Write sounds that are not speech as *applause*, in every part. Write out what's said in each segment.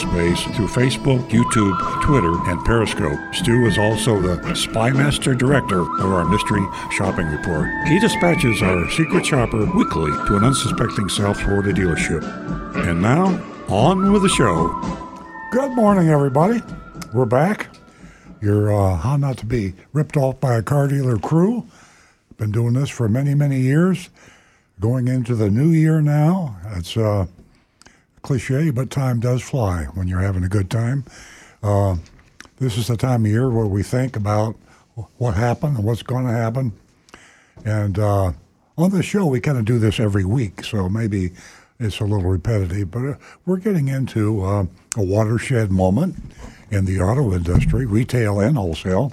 cyberspace through Facebook, YouTube, Twitter, and Periscope. Stu is also the Spymaster Director of our Mystery Shopping Report. He dispatches our secret shopper weekly to an unsuspecting South Florida dealership. And now, on with the show. Good morning, everybody. We're back. You're uh, how not to be ripped off by a car dealer crew. Been doing this for many, many years. Going into the new year now. It's uh, cliche, but time does fly when you're having a good time. Uh, this is the time of year where we think about what happened and what's going to happen. And uh, on the show, we kind of do this every week, so maybe it's a little repetitive, but uh, we're getting into uh, a watershed moment in the auto industry, retail and wholesale.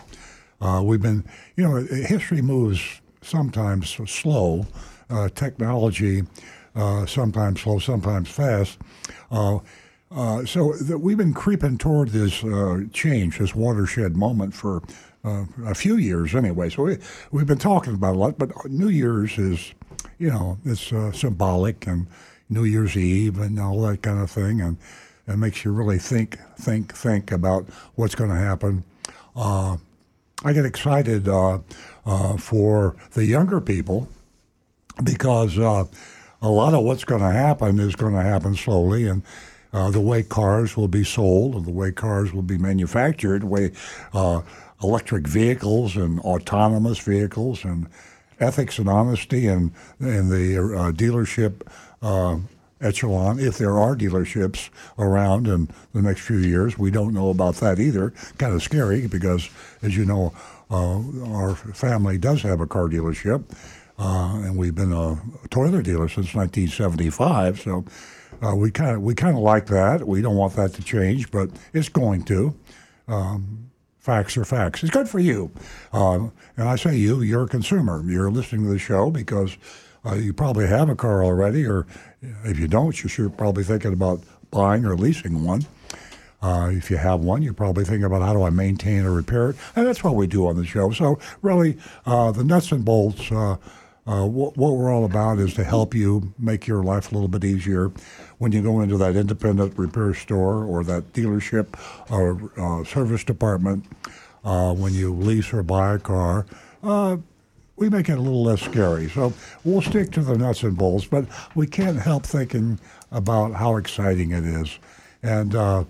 Uh, we've been, you know, history moves sometimes slow. Uh, technology sometimes slow, sometimes fast. Uh, uh, so th- we've been creeping toward this uh, change, this watershed moment for uh, a few years anyway. So we, we've been talking about a lot, but New Year's is, you know, it's uh, symbolic and New Year's Eve and all that kind of thing. And it makes you really think, think, think about what's going to happen. I get excited for the younger people because a lot of what's going to happen is going to happen slowly, and uh, the way cars will be sold, and the way cars will be manufactured, the way uh, electric vehicles and autonomous vehicles and ethics and honesty and in the uh, dealership uh, echelon, if there are dealerships around in the next few years. We don't know about that either. Kind of scary because, as you know, uh, our family does have a car dealership. Uh, and we've been a, Toyota dealer since 1975. So uh, we kind of we kind of like that. We don't want that to change, but it's going to. Um, facts are facts. It's good for you, uh, and I say you. You're a consumer. You're listening to the show because uh, you probably have a car already, or if you don't, you should probably thinking about buying or leasing one. Uh, if you have one, you're probably thinking about how do I maintain or repair it, and that's what we do on the show. So really, uh, the nuts and bolts uh, uh, what, what, we're all about is to help you make your life a little bit easier when you go into that independent repair store or that dealership or uh, service department. Uh, when you lease or buy a car, uh, we make it a little less scary. So we'll stick to the nuts and bolts, but we can't help thinking about how exciting it is. And uh,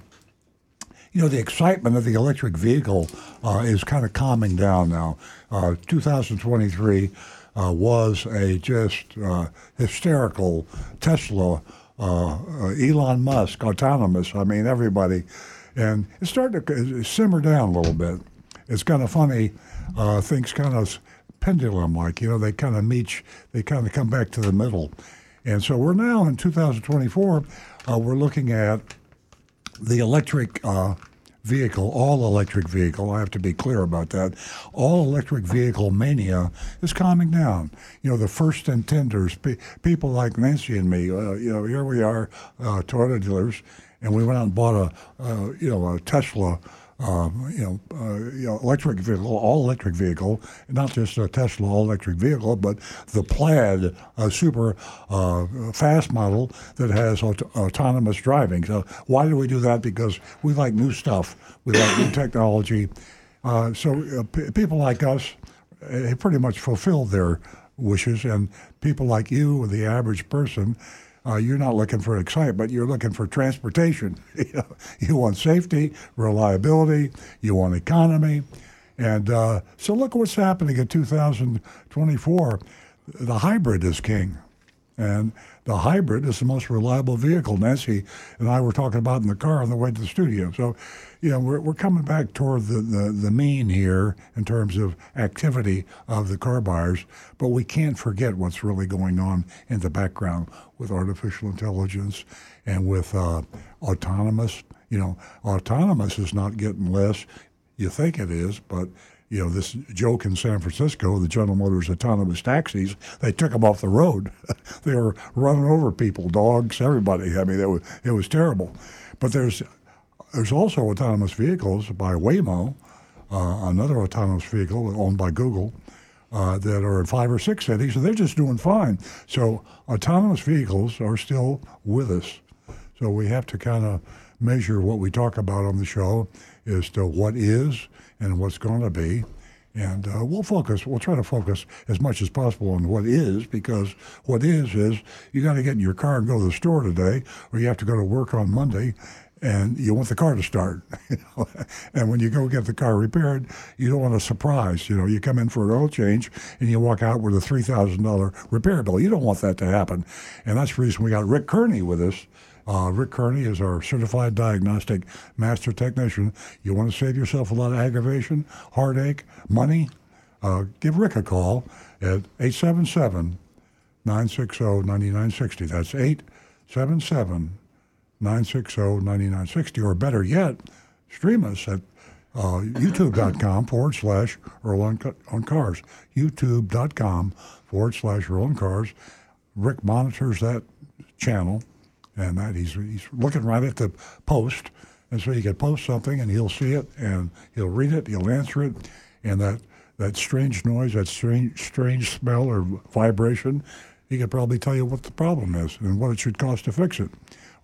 you know, the excitement of the electric vehicle uh, is kind of calming down now. 2023 uh, was a just uh, hysterical Tesla, uh, uh, Elon Musk, autonomous. I mean, everybody. And it's starting to simmer down a little bit. It's kind of funny. Uh, things kind of pendulum like, you know, they kind of meet, they kind of come back to the middle. And so we're now in 2024, we're looking at the electric vehicle, all electric vehicle, I have to be clear about that, all electric vehicle mania is calming down. You know, the first intenders, pe- people like Nancy and me, uh, you know, here we are, uh, Toyota dealers, and we went out and bought a, uh, you know, a Tesla um, you know, uh, you know, electric vehicle, all electric vehicle, not just a Tesla all electric vehicle, but the Plaid, a super uh, fast model that has aut- autonomous driving. So why do we do that? Because we like new stuff, we like new *coughs* technology. Uh, so uh, p- people like us uh, pretty much fulfill their wishes, and people like you, the average person, uh, you're not looking for excitement. You're looking for transportation. *laughs* you, want safety, reliability. You want economy. And uh, so look what's happening in 2024. The hybrid is king. And the hybrid is the most reliable vehicle. Nancy and I were talking about in the car on the way to the studio. So, you know, we're, we're coming back toward the, the, the mean here in terms of activity of the car buyers, but we can't forget what's really going on in the background with artificial intelligence and with uh, autonomous You know, autonomous is not getting less. You think it is, but you know, this joke in San Francisco, the General Motors autonomous taxis, they took them off the road. *laughs* they were running over people, dogs, everybody. I mean, it was, it was terrible. But there's, there's also autonomous vehicles by Waymo, uh, another autonomous vehicle owned by Google, uh, that are in five or six cities, and they're just doing fine. So autonomous vehicles are still with us. So we have to kind of measure what we talk about on the show as to what is and what's going to be. And uh, we'll focus, we'll try to focus as much as possible on what is, because what is is you got to get in your car and go to the store today, or you have to go to work on Monday, and you want the car to start. *laughs* and when you go get the car repaired, you don't want a surprise. You know, you come in for an oil change and you walk out with a three thousand dollar repair bill. You don't want that to happen, and that's the reason we got Rick Kearney with us uh, Rick Kearney is our certified diagnostic master technician. You want to save yourself a lot of aggravation, heartache, money? Uh, give Rick a call at 877 960 9960. That's 877 960 9960. Or better yet, stream us at uh, youtube.com forward slash Earl on, Cars. youtube.com forward slash Earl on Cars. Rick monitors that channel and that he's he's looking right at the post, and so you can post something and he'll see it and he'll read it, he'll answer it, and that that strange noise, that strange strange smell or vibration, he could probably tell you what the problem is and what it should cost to fix it,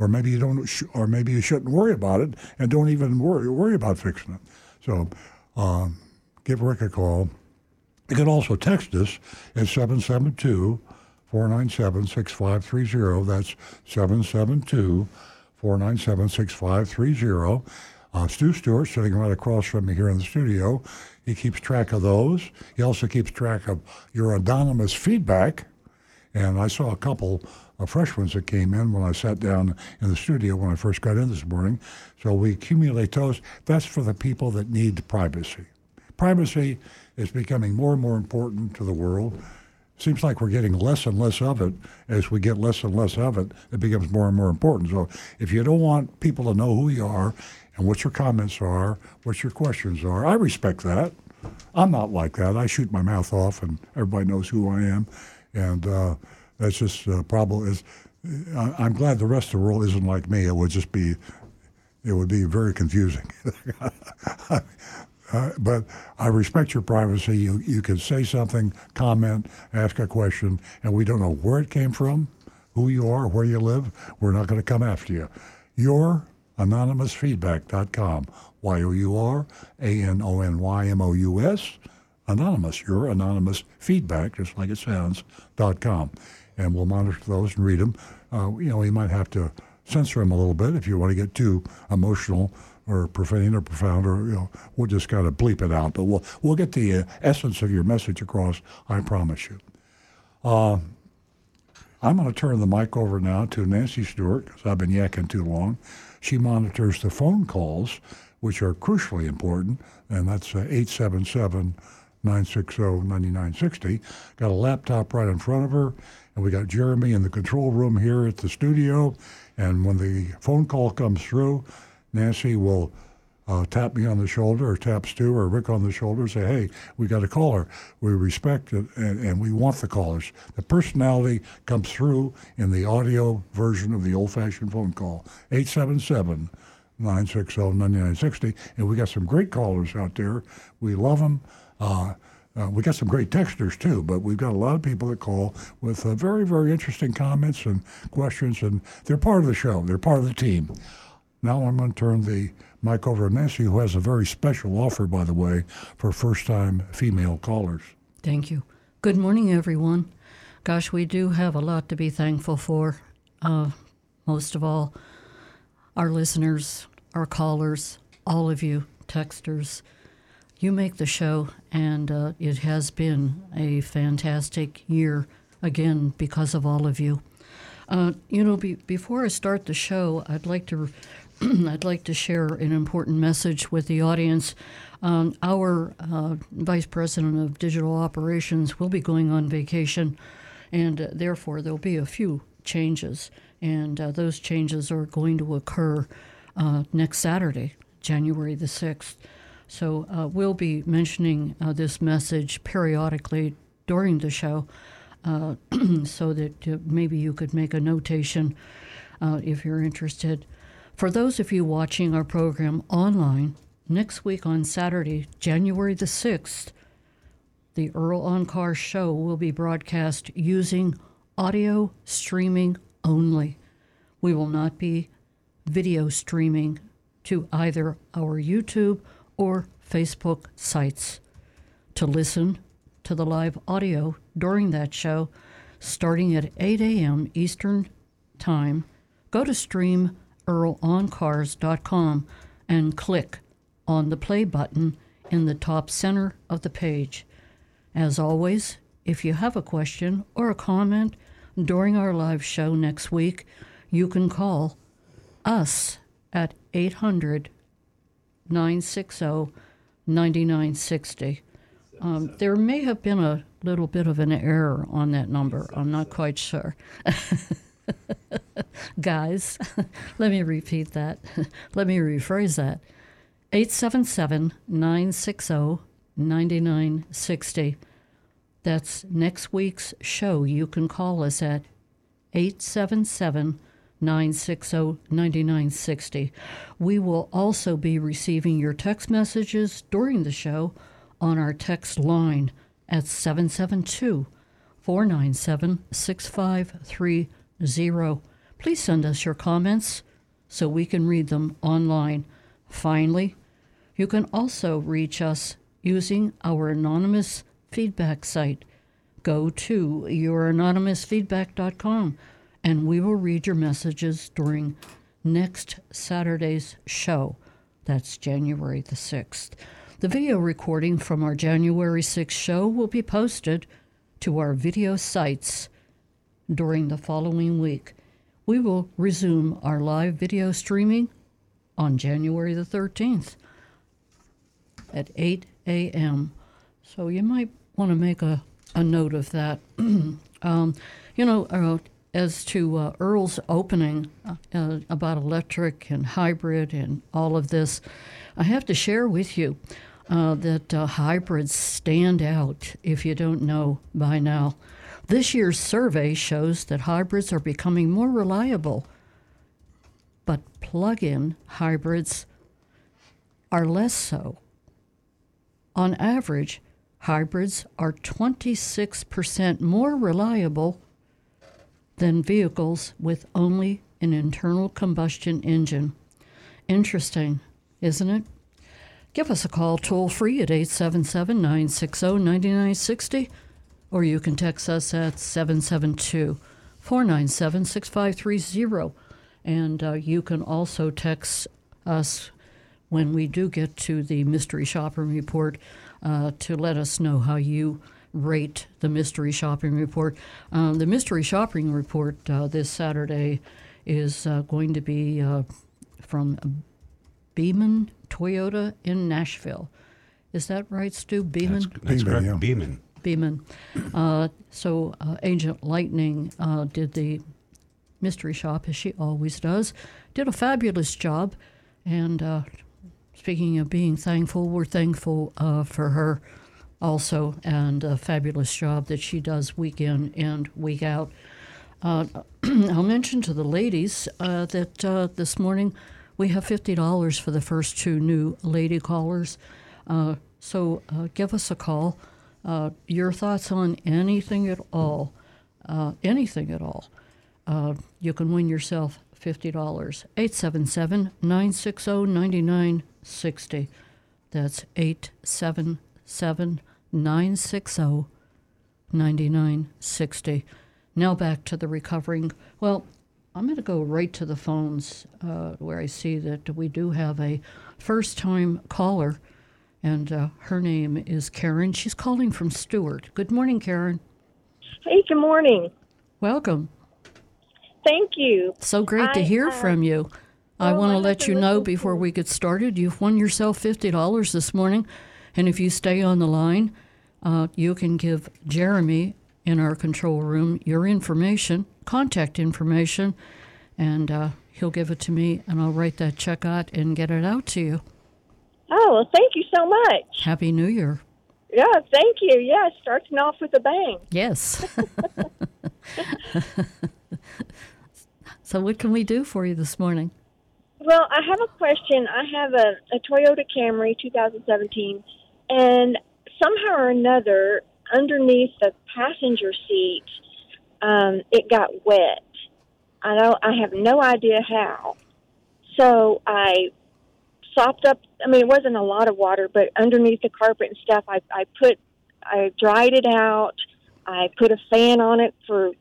or maybe you don't, or maybe you shouldn't worry about it and don't even worry worry about fixing it. So, um, give Rick a call. You can also text us at 772 497 6530. That's 772 497 6530. Uh, Stu Stewart, sitting right across from me here in the studio, he keeps track of those. He also keeps track of your anonymous feedback. And I saw a couple of fresh ones that came in when I sat down in the studio when I first got in this morning. So we accumulate those. That's for the people that need privacy. Privacy is becoming more and more important to the world seems like we're getting less and less of it. As we get less and less of it, it becomes more and more important. So if you don't want people to know who you are and what your comments are, what your questions are, I respect that. I'm not like that. I shoot my mouth off, and everybody knows who I am, and uh, that's just a problem. Is I'm glad the rest of the world isn't like me. It would just be, it would be very confusing. *laughs* Uh, but I respect your privacy. You, you can say something, comment, ask a question, and we don't know where it came from, who you are, where you live. We're not going to come after you. Your anonymousfeedback.com. Y O U R A N O N Y M O U S. Anonymous. Your anonymous feedback, just like it sounds, dot com. And we'll monitor those and read them. Uh, you know, you might have to censor them a little bit if you want to get too emotional or profane or profound, or you know, we'll just kind of bleep it out. But we'll we'll get the uh, essence of your message across. I promise you. Uh, I'm going to turn the mic over now to Nancy Stewart because I've been yakking too long. She monitors the phone calls, which are crucially important, and that's uh, 877 960 9960. Got a laptop right in front of her, and we got Jeremy in the control room here at the studio. And when the phone call comes through, Nancy will uh, tap me on the shoulder or tap Stu or Rick on the shoulder and say, hey, we got a caller. We respect it and, and we want the callers. The personality comes through in the audio version of the old fashioned phone call 877 960 9960. And we got some great callers out there. We love them. Uh, uh, we got some great texters too, but we've got a lot of people that call with uh, very, very interesting comments and questions, and they're part of the show. They're part of the team. Now I'm going to turn the mic over to Nancy, who has a very special offer, by the way, for first time female callers. Thank you. Good morning, everyone. Gosh, we do have a lot to be thankful for. Uh, most of all, our listeners, our callers, all of you texters. You make the show, and uh, it has been a fantastic year again because of all of you. Uh, you know, be, before I start the show, I'd like to *clears throat* I'd like to share an important message with the audience. Um, our uh, Vice President of Digital Operations will be going on vacation, and uh, therefore there'll be a few changes, and uh, those changes are going to occur uh, next Saturday, January the 6th. So uh, we'll be mentioning uh, this message periodically during the show uh, *clears throat* so that uh, maybe you could make a notation uh, if you're interested. For those of you watching our program online, next week on Saturday, January the 6th, the Earl on Car show will be broadcast using audio streaming only. We will not be video streaming to either our YouTube or Facebook sites. To listen to the live audio during that show, starting at 8 a.m. Eastern Time, go to streamearloncars.com and click on the play button in the top center of the page. As always, if you have a question or a comment during our live show next week, you can call us at 800 960 9960. Um, there may have been a little bit of an error on that number. I'm not quite sure. *laughs* Guys, *laughs* let me repeat that. *laughs* let me rephrase that. 877 960 9960. That's next week's show. You can call us at 877 960 9960. We will also be receiving your text messages during the show on our text line at 772 497 6530. Please send us your comments so we can read them online. Finally, you can also reach us using our anonymous feedback site. Go to youranonymousfeedback.com and we will read your messages during next Saturday's show. That's January the 6th. The video recording from our January 6th show will be posted to our video sites during the following week. We will resume our live video streaming on January the 13th at 8 a.m. So you might want to make a, a note of that. *clears throat* um, you know, uh, as to uh, Earl's opening uh, about electric and hybrid and all of this, I have to share with you uh, that uh, hybrids stand out if you don't know by now. This year's survey shows that hybrids are becoming more reliable, but plug in hybrids are less so. On average, hybrids are 26% more reliable than vehicles with only an internal combustion engine. Interesting, isn't it? Give us a call toll free at 877 960 9960, or you can text us at 772 497 6530. And uh, you can also text us when we do get to the mystery shopping report uh, to let us know how you rate the mystery shopping report. Um, the mystery shopping report uh, this Saturday is uh, going to be uh, from Beaman Toyota in Nashville. Is that right, Stu? Beaman? That's, that's Beaman, correct. yeah. Beaman. Beaman. Uh, so uh, Agent Lightning uh, did the mystery shop as she always does. Did a fabulous job, and uh, speaking of being thankful, we're thankful uh, for her also, and a fabulous job that she does week in and week out. Uh, *clears throat* I'll mention to the ladies uh, that uh, this morning we have $50 for the first two new lady callers. Uh, so uh, give us a call. Uh, your thoughts on anything at all, anything at all. You can win yourself $50. 877 960 9960. That's 877 960 9960. Now back to the recovering. Well, I'm going to go right to the phones uh, where I see that we do have a first time caller, and uh, her name is Karen. She's calling from Stuart. Good morning, Karen. Hey, good morning. Welcome. Thank you. So great to hear uh, from you. I want to let you know before we get started, you've won yourself $50 this morning. And if you stay on the line, uh, you can give Jeremy in our control room your information, contact information, and uh, he'll give it to me, and I'll write that check out and get it out to you. Oh, well, thank you so much. Happy New Year. Yeah, thank you. Yeah, starting off with a bang. Yes. *laughs* so, what can we do for you this morning? Well, I have a question. I have a, a Toyota Camry 2017, and somehow or another, underneath the passenger seat, um, it got wet. I don't. I have no idea how. So I sopped up. I mean, it wasn't a lot of water, but underneath the carpet and stuff, I, I put, I dried it out. I put a fan on it for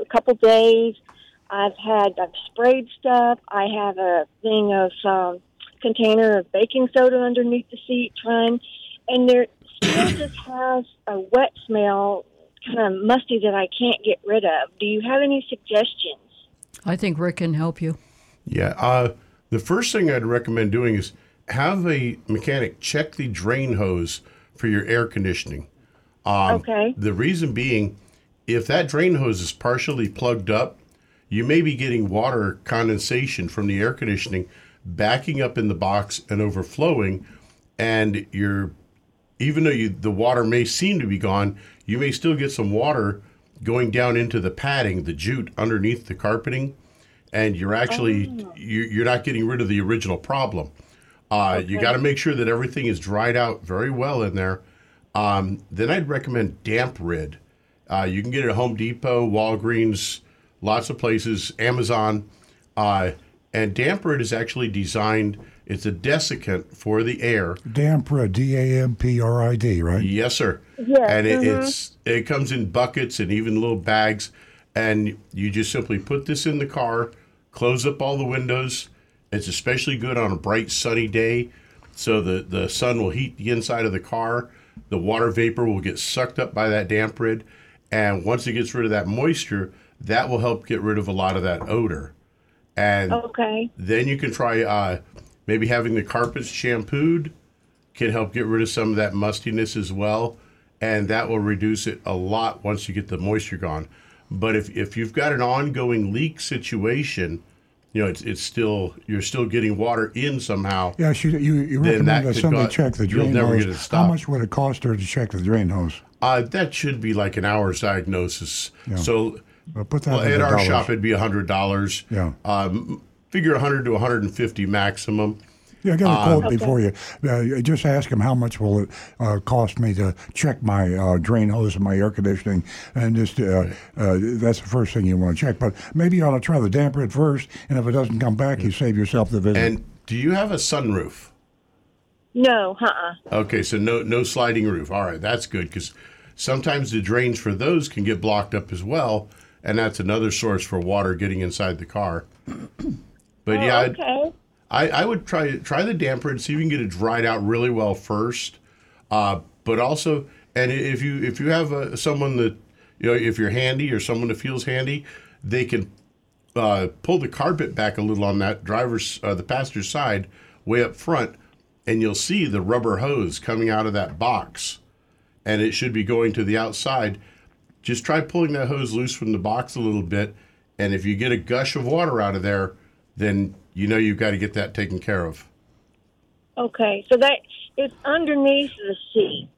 a couple days. I've had, I've sprayed stuff. I have a thing of um, container of baking soda underneath the seat, trying, and there still just has a wet smell, kind of musty that I can't get rid of. Do you have any suggestions? I think Rick can help you. Yeah. Uh, the first thing I'd recommend doing is have a mechanic check the drain hose for your air conditioning. Um, Okay. The reason being, if that drain hose is partially plugged up, you may be getting water condensation from the air conditioning backing up in the box and overflowing, and you're even though you the water may seem to be gone, you may still get some water going down into the padding, the jute underneath the carpeting, and you're actually you, you're not getting rid of the original problem. Uh, You got to make sure that everything is dried out very well in there. Um, then I'd recommend DampRid. Uh, you can get it at Home Depot, Walgreens, lots of places, Amazon. Uh, and DampRid is actually designed. It's a desiccant for the air. Damprid, D A M P R I D, right? Yes, sir. Yes, And it, mhm. it's it comes in buckets and even little bags, and you just simply put this in the car, close up all the windows. It's especially good on a bright sunny day, so the the sun will heat the inside of the car. The water vapor will get sucked up by that DampRid, and once it gets rid of that moisture, that will help get rid of a lot of that odor. And Okay. then you can try uh, maybe having the carpets shampooed can help get rid of some of that mustiness as well, and that will reduce it a lot once you get the moisture gone. But if, if you've got an ongoing leak situation, you know it's it's still you're still getting water in somehow. Yeah, you, you, you recommend that that somebody go- check the you'll drain never hose. How much would it cost her to check the drain hose? Uh, that should be like an hour's diagnosis. So Well, put that well, in at our dollars. shop it'd be hundred dollars. Yeah. Um, figure 100 to 150 maximum. Yeah, I got a Um, quote before you. Uh, just ask him how much will it uh, cost me to check my uh, drain hose and my air conditioning, and just uh, uh, that's the first thing you want to check. But maybe you ought to try the DampRid at first, and if it doesn't come back, you save yourself the visit. And do you have a sunroof? No, uh-uh. Okay, so no no sliding roof. All right, that's good because sometimes the drains for those can get blocked up as well, and that's another source for water getting inside the car. But yeah, I'd- okay. I, I would try try the DampRid and see if you can get it dried out really well first. Uh, but also, and if you if you have uh, someone that you know if you're handy or someone that feels handy, they can uh, pull the carpet back a little on that driver's uh, the passenger side way up front, and you'll see the rubber hose coming out of that box, and it should be going to the outside. Just try pulling that hose loose from the box a little bit, and if you get a gush of water out of there, then you know you've got to get that taken care of. Okay. So that it's underneath the seat.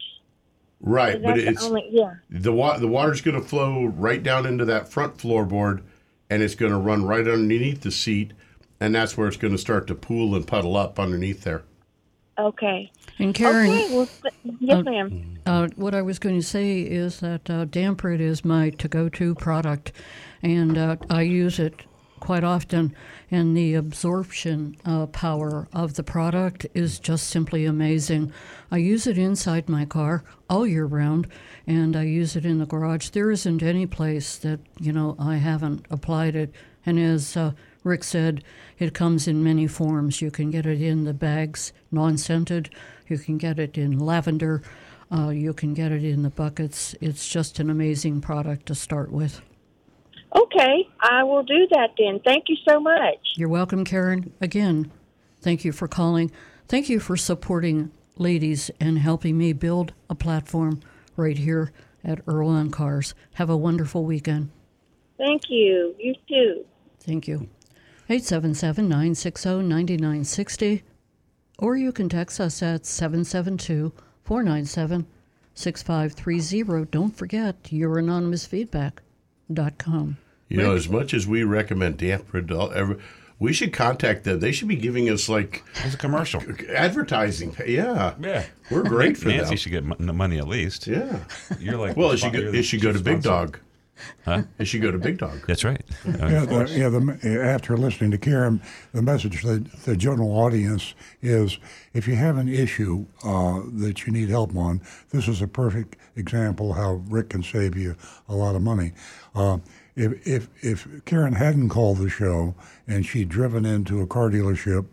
Right, but That's the it's only yeah. the wa- the water's going to flow right down into that front floorboard, and it's going to run right underneath the seat, and that's where it's going to start to pool and puddle up underneath there. Okay. And Karen, Okay. Well, th- yes, ma'am. Uh, what I was going to say is that uh, DampRid is my to-go-to product, and uh, I use it quite often. And the absorption uh, power of the product is just simply amazing. I use it inside my car all year round, and I use it in the garage. There isn't any place that you know I haven't applied it. And as uh, Rick said, it comes in many forms. You can get it in the bags, non-scented. You can get it in lavender. Uh, you can get it in the buckets. It's just an amazing product to start with. Okay. I will do that then. Thank you so much. You're welcome, Karen. Again, thank you for calling. Thank you for supporting ladies and helping me build a platform right here at Earl on Cars. Have a wonderful weekend. Thank you. You too. Thank you. 877 960 9960, or you can text us at 772 497 6530. Don't forget youranonymousfeedback.com. You know, as much as we recommend damp adult, ever, we should contact them. They should be giving us like It's a commercial. advertising. Yeah, Yeah. we're great for Nancy them. should get mon- money at least. Yeah. You're like, Well, it should go, the it should go to Big. Dog. Huh? It should go to Big Dog. That's right. Yeah, the, yeah. The, after listening to Karen, the message to the general audience is: if you have an issue uh, that you need help on, this is a perfect example how Rick can save you a lot of money. Uh, if, if if Karen hadn't called the show and she'd driven into a car dealership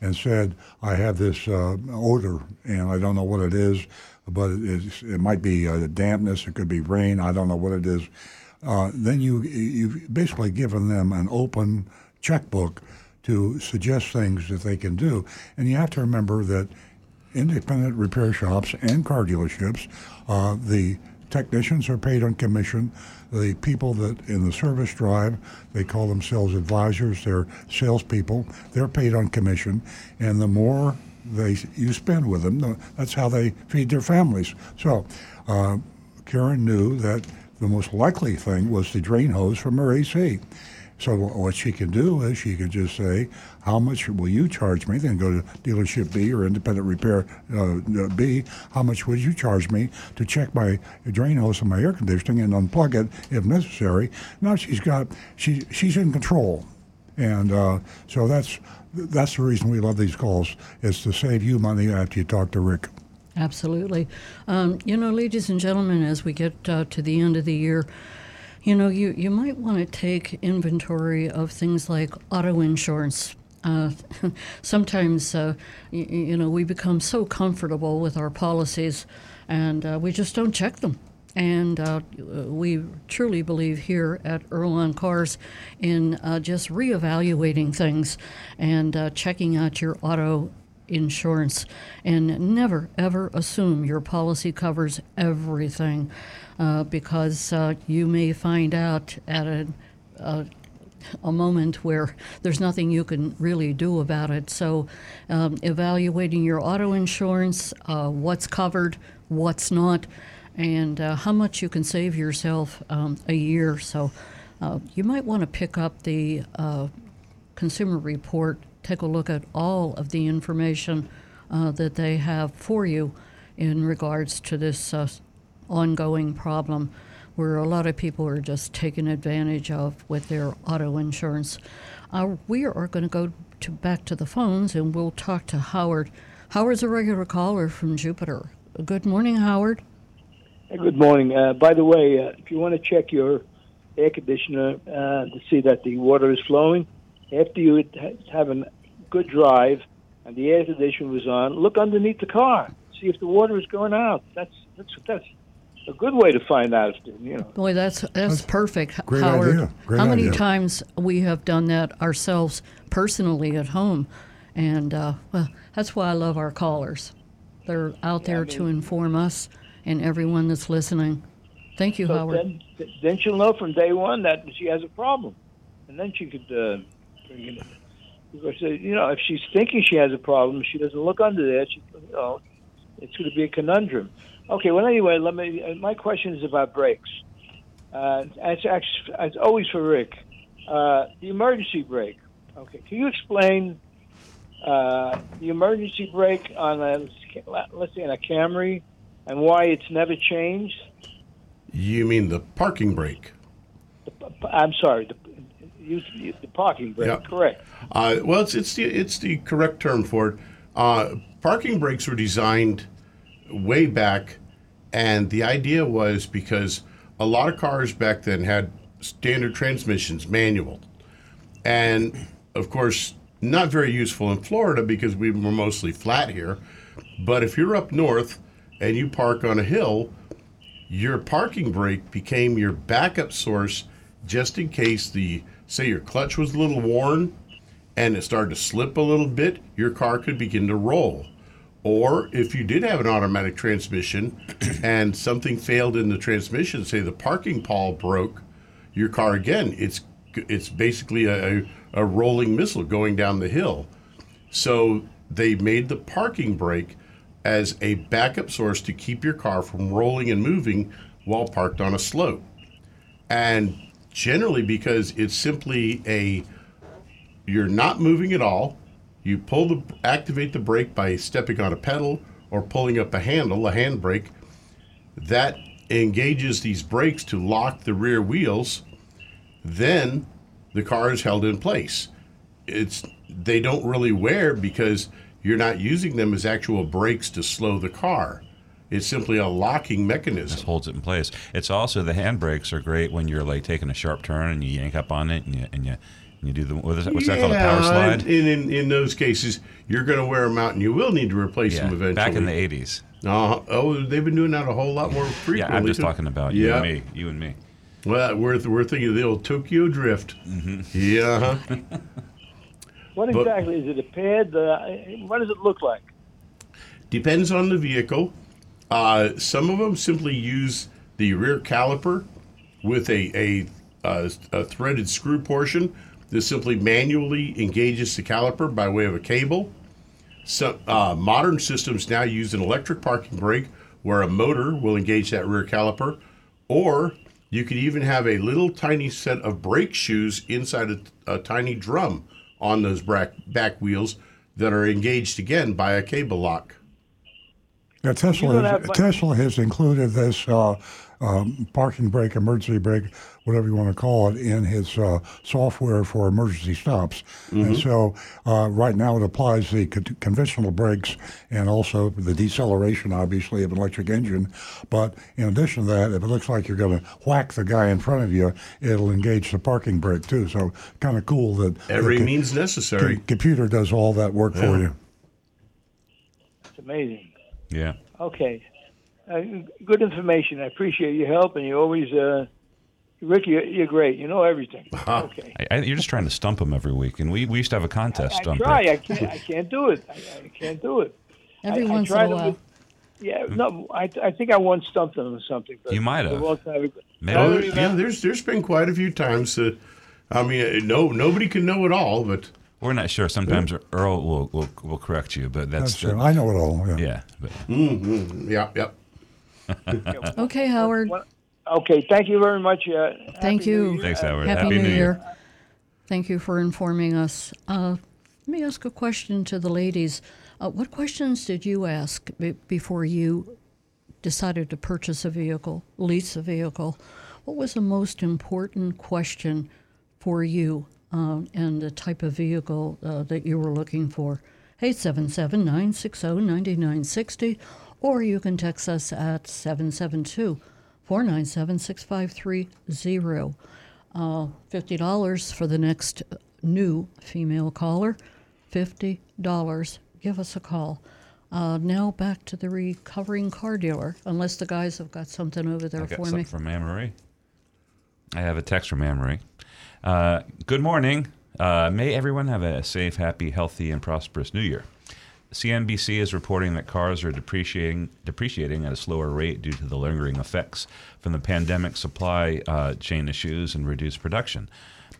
and said, "I have this uh, odor and I don't know what it is, but it, is, it might be uh, dampness, it could be rain, I don't know what it is." uh, then you you've basically given them an open checkbook to suggest things that they can do. And you have to remember that independent repair shops and car dealerships, uh, the technicians are paid on commission. The people that in the service drive, they call themselves advisors. They're salespeople. They're paid on commission, and the more they you spend with them, that's how they feed their families. So, uh, Karen knew that the most likely thing was the drain hose from her AC. So what she can do is she can just say, "How much will you charge me?" Then go to dealership B or independent repair uh, B. How much would you charge me to check my drain hose in my air conditioning and unplug it if necessary? Now she's got she she's in control, and uh, so that's that's the reason we love these calls is to save you money after you talk to Rick. Absolutely. Um, you know, ladies and gentlemen, as we get uh, to the end of the year, you know, you, you might want to take inventory of things like auto insurance. Uh, *laughs* sometimes, uh, you, you know, we become so comfortable with our policies and uh, we just don't check them. And uh, we truly believe here at Earl on Cars in uh, just reevaluating things and uh, checking out your auto insurance and never ever assume your policy covers everything because uh, you may find out at a, a, a moment where there's nothing you can really do about it. So, um, evaluating your auto insurance, uh, what's covered, what's not, and uh, how much you can save yourself um, a year. So, uh, you might want to pick up the uh, Consumer Report take a look at all of the information uh, that they have for you in regards to this uh, ongoing problem where a lot of people are just taken advantage of with their auto insurance. Uh, we are going to go to back to the phones and we'll talk to Howard. Howard's a regular caller from Jupiter. Good morning, Howard. Good morning. Uh, by the way, uh, if you want to check your air conditioner uh, to see that the water is flowing, after you have a good drive and the air conditioner was on, look underneath the car, see if the water is going out. That's that's that's a good way to find out. If, the- you know, Boy, that's that's, perfect, great Howard. idea. Great How many idea. times we have done that ourselves personally at home, and uh, well, that's why I love our callers. They're out there to inform us and everyone that's listening. Thank you, so Howard. then then she'll know from day one that she has a problem, and then she could uh, bring it. Because you know, if she's thinking she has a problem, she doesn't look under there. She, you know, it's going to be a conundrum. Okay. Well, anyway, let me. Uh, my question is about brakes. Uh, it's actually it's always for Rick. Uh, the emergency brake. Okay. Can you explain uh, the emergency brake on a let's say on a Camry and why it's never changed? You mean the parking brake? I'm sorry, the, use the parking brake. Yeah. Correct. Uh, well, it's it's the it's the correct term for it. Uh, parking brakes were designed way back, and the idea was because a lot of cars back then had standard transmissions, manual, and of course not very useful in Florida because we were mostly flat here. But if you're up north and you park on a hill, your parking brake became your backup source just in case the say your clutch was a little worn and it started to slip a little bit, your car could begin to roll. Or if you did have an automatic transmission and something failed in the transmission, say the parking pawl broke, your car again, it's it's basically a, a rolling missile going down the hill. So they made the parking brake as a backup source to keep your car from rolling and moving while parked on a slope. And generally, because it's simply a you're not moving at all. You pull the activate the brake by stepping on a pedal or pulling up a handle, a handbrake. That engages these brakes to lock the rear wheels. Then the car is held in place. It's they don't really wear because you're not using them as actual brakes to slow the car. It's simply a locking mechanism. Just holds it in place. It's also the handbrakes are great when you're like taking a sharp turn and you yank up on it and you and you you do the what is that, what's that called a power slide? In, in in those cases, you're going to wear them out, and you will need to replace Yeah, them eventually. back in the '80s. Uh, oh, they've been doing that a whole lot more frequently. Yeah, I'm just too. talking about you Yeah. and me. You and me. Well, we're we're thinking of the old Tokyo Drift. Mm-hmm. Yeah. huh. *laughs* What But- exactly is it? A pad? Uh, what does it look like? Depends on the vehicle. Uh, some of them simply use the rear caliper with a, a, a, a threaded screw portion that simply manually engages the caliper by way of a cable. Some uh, modern systems now use an electric parking brake where a motor will engage that rear caliper, or you could even have a little tiny set of brake shoes inside a, a tiny drum on those back, back wheels that are engaged again by a cable lock. Yeah, Tesla, has, Tesla has included this uh, um, parking brake, emergency brake, whatever you want to call it, in his uh, software for emergency stops. And so uh, right now it applies the con- conventional brakes and also the deceleration, obviously, of an electric engine. But in addition to that, if it looks like you're going to whack the guy in front of you, it'll engage the parking brake too. So kind of cool that Every the means necessary. co- computer does all that work for you. It's amazing. Yeah. Okay. Uh, good information. I appreciate your help, and you always, uh, Rick, you're, you're great. You know everything. *laughs* Okay. I, I, you're just trying to stump him every week, and we, we used to have a contest. I stump try. Rick. I can't. I can't do it. I, I can't do it. Every I, once I tried in a while. with- yeah. No. I, I think I once stumped them or something. But You might it was a have. long. Maybe. Oh, don't yeah, there's there's been quite a few times that, I mean, uh, no nobody can know it all, but We're not sure. Sometimes Earl will, will will correct you, but that's, That's true. the- I know it all. Yeah. yeah. But mm-hmm. *laughs* yeah, yeah. Okay, Howard. Well, Okay. Thank you very much. Uh, Thank happy you. New Year. thanks, Howard. Happy, New, Year. Thank you for informing us. Uh, let me ask a question to the ladies. Uh, what questions did you ask be- before you decided to purchase a vehicle, lease a vehicle? What was the most important question for you uh, and the type of vehicle uh, that you were looking for? 877 960 9960, or you can text us at 772 497 6530. Uh, $50 for the next new female caller. $50. Give us a call. Uh, now back to the recovering car dealer, unless the guys have got something over there I got for something me. from Anne Marie. I have a text from Anne Marie. Uh, good morning. Uh, may everyone have a safe, happy, healthy, and prosperous New Year. CNBC is reporting that cars are depreciating depreciating at a slower rate due to the lingering effects from the pandemic supply uh, chain issues and reduced production.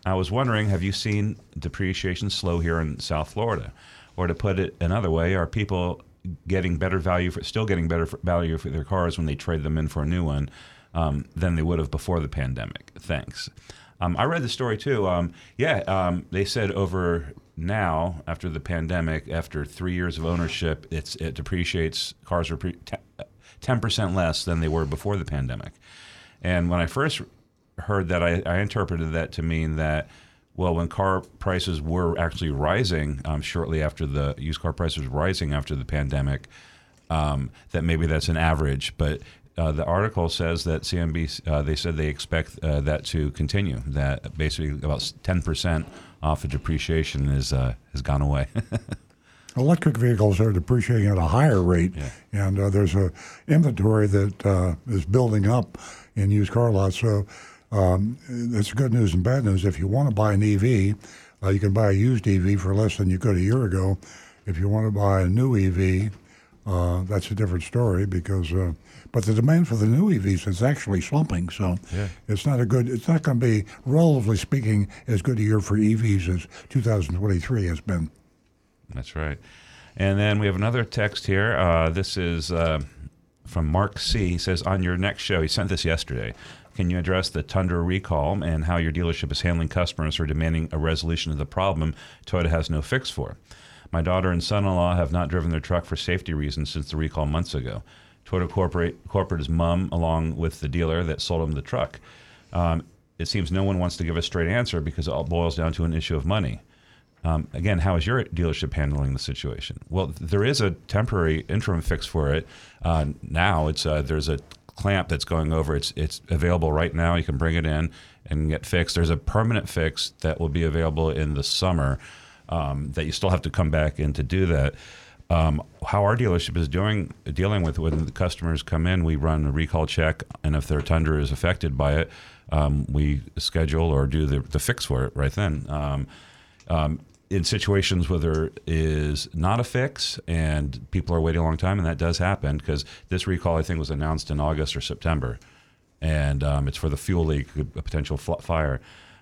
I was wondering, have you seen depreciation slow here in South Florida? Or to put it another way, are people getting better value for still getting better for, value for their cars when they trade them in for a new one um, than they would have before the pandemic? Thanks. Um, I read the story too. Um, yeah, um, they said over now after the pandemic, after three years of ownership, it's it depreciates. Cars are ten percent less than they were before the pandemic. And when I first heard that, I, I interpreted that to mean that, well, when car prices were actually rising um, shortly after the used car prices rising after the pandemic, um, that maybe that's an average. But uh, the article says that CNBC, uh, they said they expect uh, that to continue, that basically about 10% off of depreciation is, uh, has gone away. *laughs* Electric vehicles are depreciating at a higher rate, and uh, there's a inventory that uh, is building up in used car lots. So um, that's good news and bad news. If you want to buy an EV, uh, you can buy a used EV for less than you could a year ago. If you want to buy a new EV, uh, that's a different story because. But the demand for the new EVs is actually slumping, so Yeah. it's not a good. It's not going to be, relatively speaking, as good a year for EVs as 2023 has been. That's right. And then we have another text here. Uh, this is uh, from Mark C. He says, On your next show, he sent this yesterday. Can you address the Tundra recall and how your dealership is handling customers who are demanding a resolution of the problem Toyota has no fix for? My daughter and son in law have not driven their truck for safety reasons since the recall months ago. Toyota corporate, corporate is mum along with the dealer that sold him the truck. Um, it seems no one wants to give a straight answer because it all boils down to an issue of money. Um, again, how is your dealership handling the situation? Well, there is a temporary interim fix for it. Uh, now it's uh, there's a clamp that's going over. It's it's available right now. You can bring it in and get fixed. There's a permanent fix that will be available in the summer. Um, that you still have to come back in to do that. Um, how our dealership is doing dealing with when the customers come in, we run a recall check, and if their Tundra is affected by it, um, we schedule or do the, the fix for it right then. Um, um, in situations where there is not a fix and people are waiting a long time, and that does happen because this recall I think was announced in August or September, and um, it's for the fuel leak, a potential fire.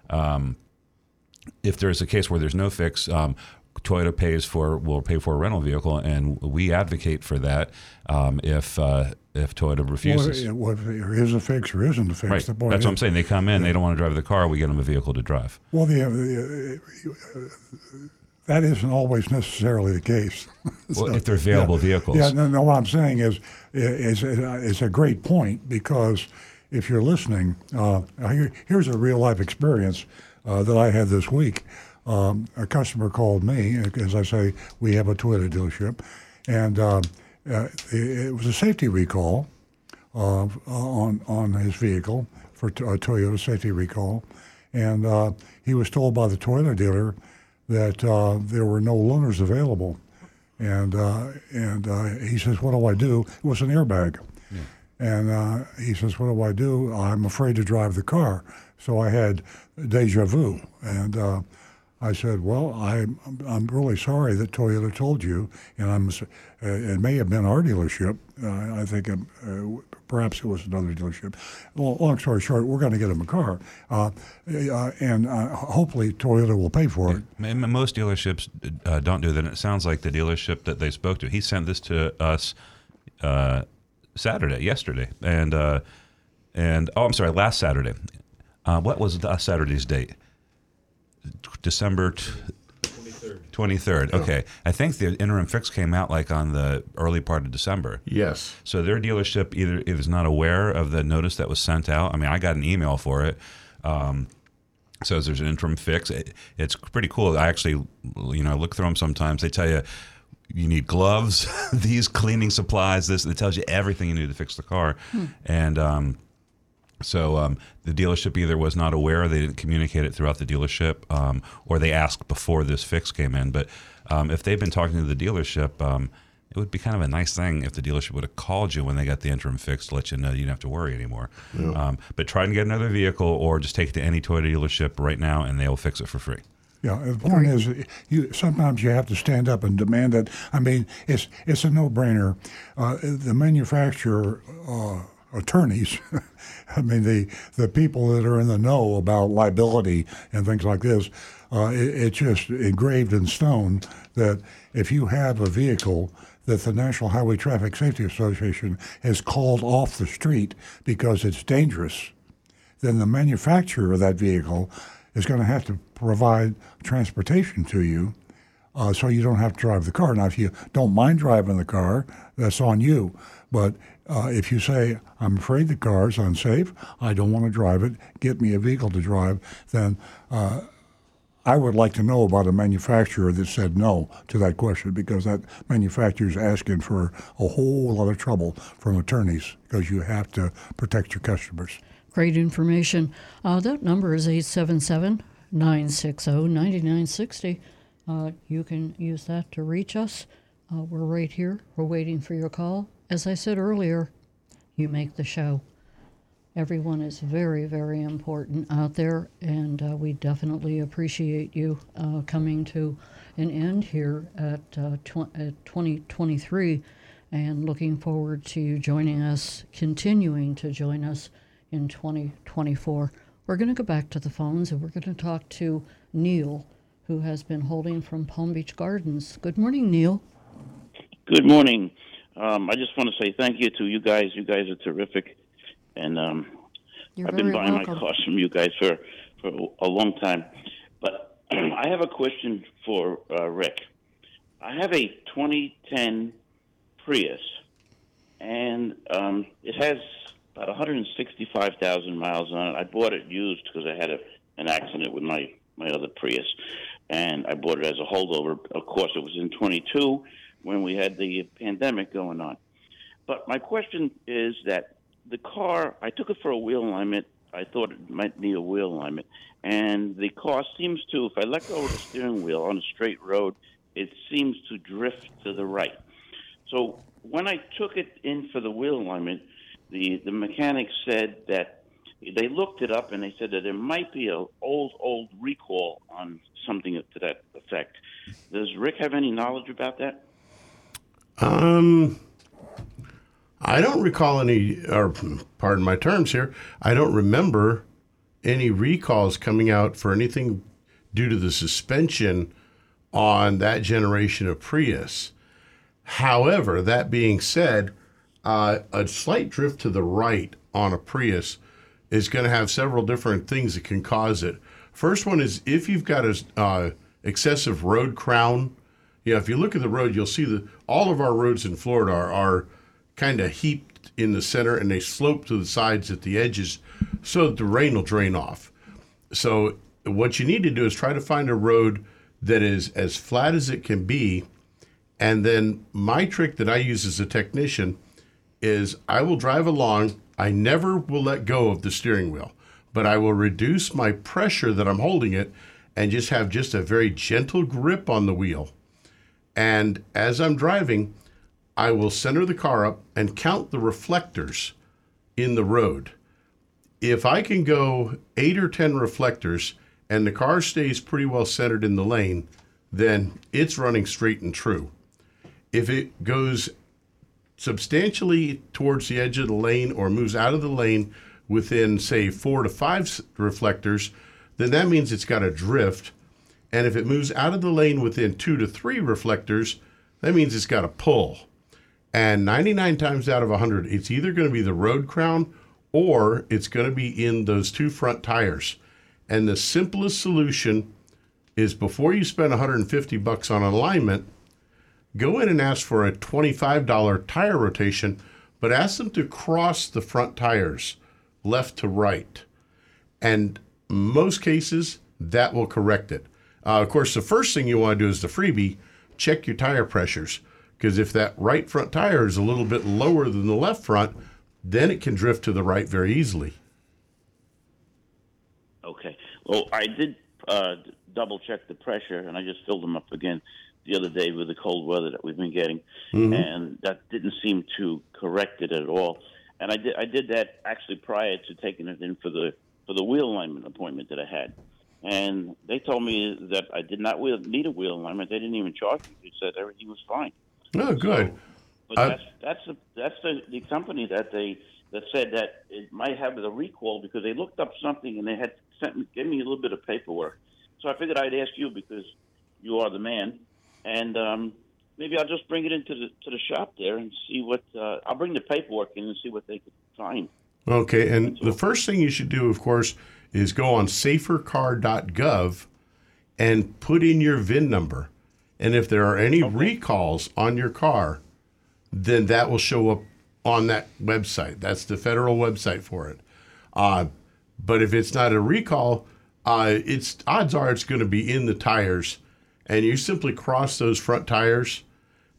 Um, if there's a case where there's no fix, um, Toyota pays for will pay for a rental vehicle, and we advocate for that. Um, if uh, if Toyota refuses, Well, there is a fix or isn't a fix, right? the point That's is, what I'm saying. They come in, they don't want to drive the car. We get them a vehicle to drive. Well, the, uh, uh, that isn't always necessarily the case. *laughs* Well, if they're available yeah. vehicles. Yeah, no, no, what I'm saying is, is, is a great point because if you're listening, uh, here, here's a real life experience uh, that I had this week. Um, a customer called me, as I say, we have a Toyota dealership, and um, uh, it, it was a safety recall uh, on on his vehicle for a Toyota safety recall, and uh, he was told by the Toyota dealer that uh, there were no loaners available, and uh, and uh, he says, "What do I do?" It was an airbag, and uh, he says, "What do I do? I'm afraid to drive the car." So I had deja vu, and uh, I said, "Well, I'm I'm really sorry that Toyota told you, and I'm uh, it may have been our dealership. Uh, I think um, uh, perhaps it was another dealership. Well, long story short, we're going to get him a car, uh, uh, and uh, hopefully Toyota will pay for it. M- m- Most dealerships don't do that. And it sounds like the dealership that they spoke to, he sent this to us Saturday, yesterday, and and oh, I'm sorry, last Saturday. What was the Saturday's date? December twenty third. Okay, I think the interim fix came out like on the early part of December. Yes. So their dealership either is not aware of the notice that was sent out. I mean, I got an email for it. Um, says there's an interim fix. It, it's pretty cool. I actually, you know, look through them sometimes. They tell you you need gloves, *laughs* these cleaning supplies. This it tells you everything you need to fix the car, and um, so um, the dealership either was not aware, they didn't communicate it throughout the dealership, um, or they asked before this fix came in. But um, if they've been talking to the dealership, um, it would be kind of a nice thing if the dealership would have called you when they got the interim fix to let you know you don't have to worry anymore. Um, but try and get another vehicle, or just take it to any Toyota dealership right now, and they will fix it for free. Yeah, the point is, you sometimes you have to stand up and demand it. I mean, it's it's a no-brainer. Uh, the manufacturer uh, attorneys, *laughs* I mean, the the people that are in the know about liability and things like this, uh, it, it's just engraved in stone that if you have a vehicle that the National Highway Traffic Safety Association has called off the street because it's dangerous, then the manufacturer of that vehicle is going to have to provide transportation to you uh, so you don't have to drive the car. Now, if you don't mind driving the car, that's on you. But uh, if you say, I'm afraid the car is unsafe, I don't want to drive it, get me a vehicle to drive, then uh, I would like to know about a manufacturer that said no to that question because that manufacturer is asking for a whole lot of trouble from attorneys because you have to protect your customers. Great information. Uh, that number is 877 960 9960. Uh, You can use that to reach us. Uh, we're right here. We're waiting for your call. As I said earlier, you make the show. Everyone is very, very important out there, and uh, we definitely appreciate you uh, coming to an end here at, uh, tw- at 2023 and looking forward to you joining us, continuing to join us in 2024. We're going to go back to the phones and we're going to talk to Neil, who has been holding from Palm Beach Gardens. Good morning, Neil. Good morning. Um, I just want to say thank you to you guys. You guys are terrific, and um, I've been buying welcome. my cars from you guys for for a long time. But *clears throat* I have a question for uh, Rick. I have a 2010 Prius, and um, it has about 165,000 miles on it. I bought it used because I had a, an accident with my my other Prius, and I bought it as a holdover. Of course, it was in 22 when we had the pandemic going on. But my question is that the car, I took it for a wheel alignment. I thought it might need a wheel alignment. And the car seems to, if I let go of the steering wheel on a straight road, it seems to drift to the right. So when I took it in for the wheel alignment, the, the mechanic said that they looked it up and they said that there might be a old, old recall on something to that effect. Does Rick have any knowledge about that? Um, I don't recall any, or pardon my terms here, I don't remember any recalls coming out for anything due to the suspension on that generation of Prius. However, that being said, uh, a slight drift to the right on a Prius is going to have several different things that can cause it. First one is if you've got a uh, excessive road crown. Yeah, if you look at the road, you'll see that all of our roads in Florida are, are kind of heaped in the center and they slope to the sides at the edges so that the rain will drain off. So, what you need to do is try to find a road that is as flat as it can be. And then, my trick that I use as a technician is I will drive along. I never will let go of the steering wheel, but I will reduce my pressure that I'm holding it and just have just a very gentle grip on the wheel. And as I'm driving, I will center the car up and count the reflectors in the road. If I can go eight or 10 reflectors and the car stays pretty well centered in the lane, then it's running straight and true. If it goes substantially towards the edge of the lane or moves out of the lane within, say, four to five reflectors, then that means it's got a drift. And if it moves out of the lane within two to three reflectors, that means it's got a pull. And 99 times out of 100, it's either going to be the road crown or it's going to be in those two front tires. And the simplest solution is before you spend 150 bucks on alignment, go in and ask for a $25 tire rotation, but ask them to cross the front tires left to right. And most cases, that will correct it. Uh, of course, the first thing you want to do is the freebie check your tire pressures. Because if that right front tire is a little bit lower than the left front, then it can drift to the right very easily. Okay. Well, I did uh, double check the pressure, and I just filled them up again the other day with the cold weather that we've been getting, and that didn't seem to correct it at all. And I did I did that actually prior to taking it in for the for the wheel alignment appointment that I had, and they told me that I did not wheel, need a wheel alignment. They didn't even charge me. They said everything was fine. Oh, good. But Uh, that's that's the that's the, the company that they that said that it might have the recall because they looked up something and they had sent me, gave me a little bit of paperwork. So I figured I'd ask you because you are the man, and um, maybe I'll just bring it into the to the shop there and see what uh, I'll bring the paperwork in and see what they could find. Okay, and the first thing you should do, of course, is go on safercar.gov and put in your VIN number. And if there are any recalls on your car, then that will show up on that website. That's the federal website for it. Uh, but if it's not a recall, uh, it's odds are it's going to be in the tires, and you simply cross those front tires,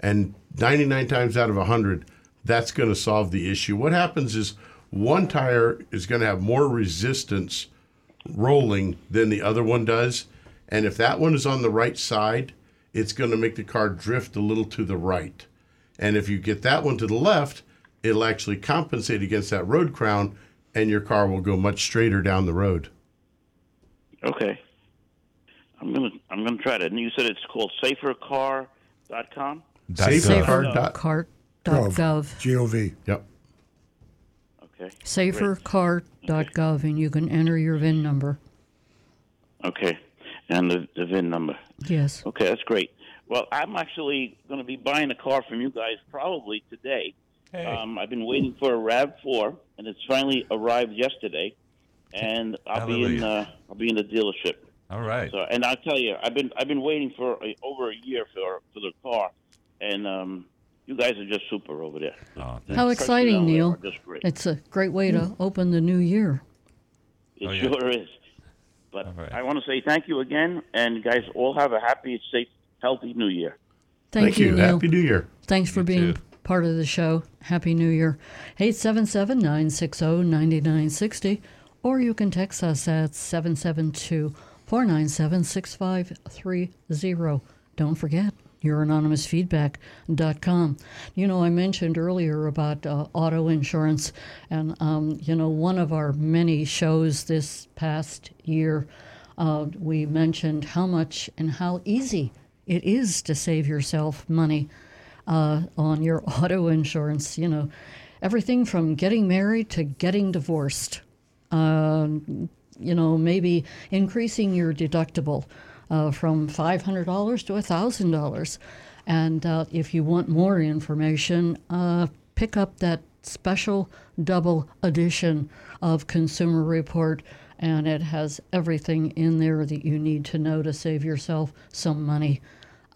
and 99 times out of 100, that's going to solve the issue. What happens is one tire is going to have more resistance rolling than the other one does, and if that one is on the right side, it's going to make the car drift a little to the right. And if you get that one to the left, it'll actually compensate against that road crown, and your car will go much straighter down the road. Okay. I'm gonna I'm gonna try that. And you said it's called safercar.com. Dot Safer gov. car Gov. G-O-V. Yep. Okay. Safercar.gov, and you can enter your VIN number. Okay. And the, the VIN number. Yes. Okay, that's great. Well, I'm actually going to be buying a car from you guys probably today. Hey. Um, I've been waiting for a Rav Four, and it's finally arrived yesterday. And I'll be in. Hallelujah. Uh, I'll be in the dealership. All right. So, and I'll tell you, I've been I've been waiting for a, over a year for for the car, and um, you guys are just super over there. Oh, How thanks. exciting, Personnel Neil. just great. It's a great way to hmm. open the new year. It Oh, yeah. sure is. But All right. I want to say thank you again, and guys all have a happy, safe, healthy New Year. Thank, Thank, you. Neil. Happy New Year. Thanks for You being too. part of the show. Happy New Year. 877 960 9960. Or you can text us at 772 497 6530. Don't forget, youranonymousfeedback.com. You know, I mentioned earlier about uh, auto insurance, and, um, you know, one of our many shows this past year, uh, we mentioned how much and how easy it is to save yourself money uh, on your *laughs* auto insurance. You know, everything from getting married to getting divorced. Um, you know, maybe increasing your deductible uh, from $500 to $1,000. And uh, if you want more information, uh, pick up that special double edition of Consumer Report, and it has everything in there that you need to know to save yourself some money.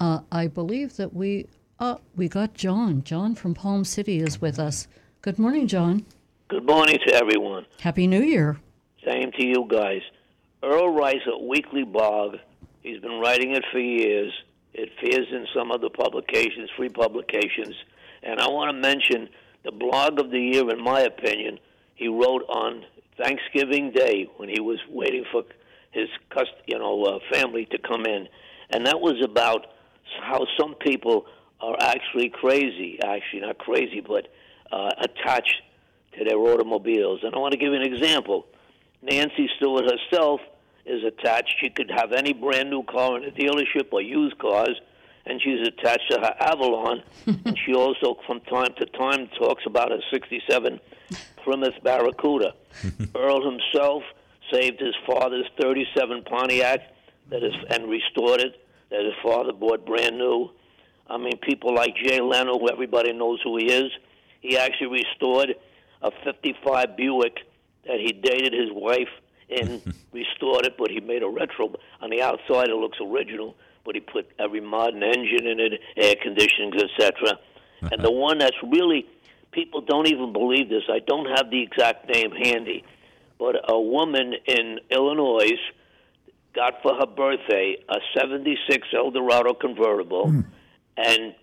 Uh, I believe that we uh, we got John. John from Palm City is with us. Good morning, John. Good morning to everyone. Happy New Year. Same to you guys. Earl Rice a weekly blog. He's been writing it for years. It appears in some other publications, free publications. And I want to mention the blog of the year, in my opinion, he wrote on Thanksgiving Day when he was waiting for his you know uh, family to come in, and that was about how some people are actually crazy. Actually, not crazy, but uh, attached to their automobiles. And I want to give you an example. Nancy Stewart herself is attached. She could have any brand new car in a dealership or used cars, and she's attached to her Avalon. *laughs* and she also, from time to time, talks about a '67 Plymouth Barracuda. *laughs* Earl himself saved his father's '37 Pontiac that is and restored it. That his father bought brand new. I mean, people like Jay Leno, who everybody knows who he is. He actually restored a '55 Buick that he dated his wife in, restored *laughs* it, but he made a retro. On the outside, it looks original, but he put every modern engine in it, air conditioning, etc. Uh-huh. and the one that's really people don't even believe this. I don't have the exact name handy, but a woman in Illinois got for her birthday a 76 Eldorado convertible, hmm. and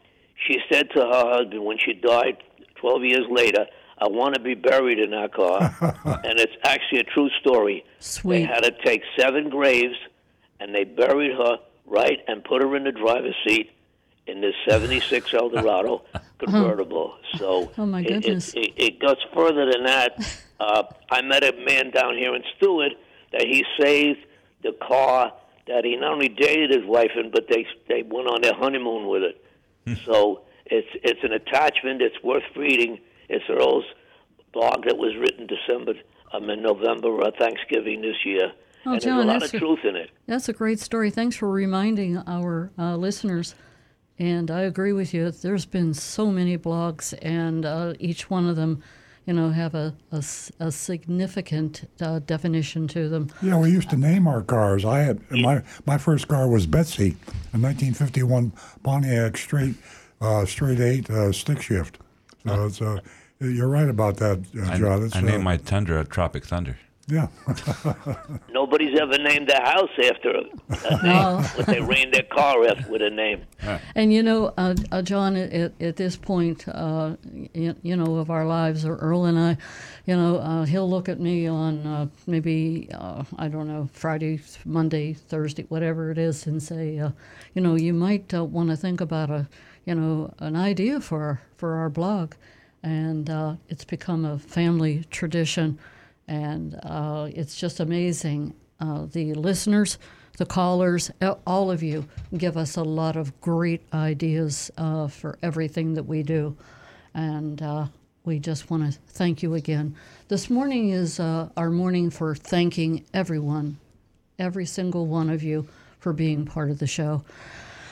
she said to her husband when she died 12 years later, I want to be buried in that car. *laughs* and it's actually a true story. They had to take seven graves, and they buried her right and put her in the driver's seat in this 76 Eldorado *laughs* convertible. So Oh, my it- it- goodness. It, it, goes further than that. Uh, I met a man down here in Stuart that he saved the car that he not only dated his wife in, but they they went on their honeymoon with it. Hmm. so it's it's an attachment. It's worth reading. It's Earl's blog that was written December, um, in November or Thanksgiving this year, Oh, and John, there's a lot that's of a- truth in it. That's a great story. Thanks for reminding our uh, listeners. And I agree with you. There's been so many blogs, and uh, each one of them, you know, have a a significant uh, definition to them. Yeah, we used to name our cars. I had my my first car was Betsy, a 1951 Pontiac straight uh, straight eight uh, stick shift. So it's uh, you're right about that, uh, I, John. It's, I uh, named my Tundra Tropic Thunder. yeah. *laughs* *laughs* Nobody's ever named their house after a, a name, but they named their car after with a name. And you know, uh, uh, John, at, at this point, uh, you, you know, of our lives, or Earl and I, you know, uh, he'll look at me on uh, maybe uh, I don't know Friday, Monday, Thursday, whatever it is, and say, uh, you know, you might uh, want to think about a, you know, an idea for for our blog, and uh, it's become a family tradition, and uh, it's just amazing. Uh, the listeners, the callers, all of you give us a lot of great ideas uh, for everything that we do. And uh, we just want to thank you again. This morning is uh, our morning for thanking everyone, every single one of you, for being part of the show.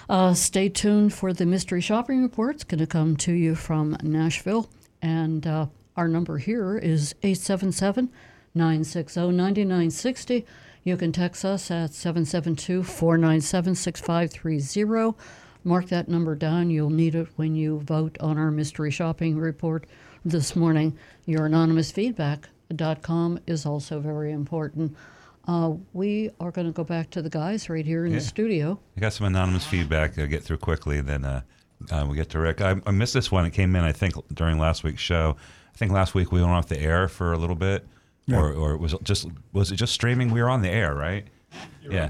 Uh, stay tuned for the mystery shopping report. It's going to come to you from Nashville. And uh, our number here is 877 960 9960. You can text us at 772 497 6530. Mark that number down. You'll need it when you vote on our mystery shopping report this morning. Your anonymous feedback.com is also very important. Uh, we are going to go back to the guys right here in Yeah. the studio. I got some anonymous feedback I'll get through quickly, then uh, uh, we get to Rick. I, I missed this one. It came in, I think, during last week's show. I think last week we went off the air for a little bit, or or was it just was it just streaming? We were on the air, right? yeah.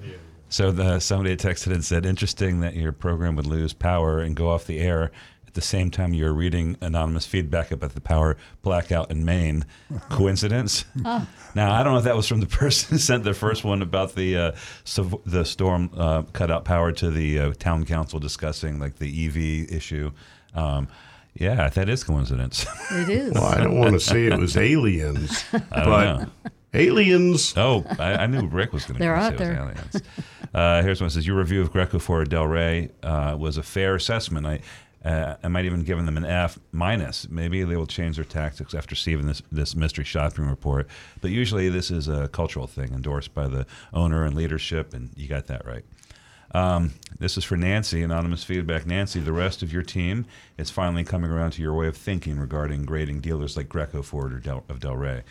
So the somebody texted and said, "Interesting that your program would lose power and go off the air." At the same time, you're reading anonymous feedback about the power blackout in Maine. *laughs* Coincidence? Now I don't know if that was from the person *laughs* who sent the first one about the uh, so the storm uh, cut out power to the uh, town council discussing like the EV issue. Um, yeah, that is coincidence. It is. Well, I don't want to *laughs* say it was aliens, I don't but know. aliens. Oh, I, I knew Rick was going to They're say out it was there. aliens. Uh, here's one that says your review of Greco Ford Del Rey uh, was a fair assessment. I uh, I might even give them an F minus. Maybe they will change their tactics after seeing this this mystery shopping report. But usually this is a cultural thing endorsed by the owner and leadership, and you got that right. Um, this is for Nancy, anonymous feedback. Nancy, the rest of your team is finally coming around to your way of thinking regarding grading dealers like Greco Ford or Del, of Delray.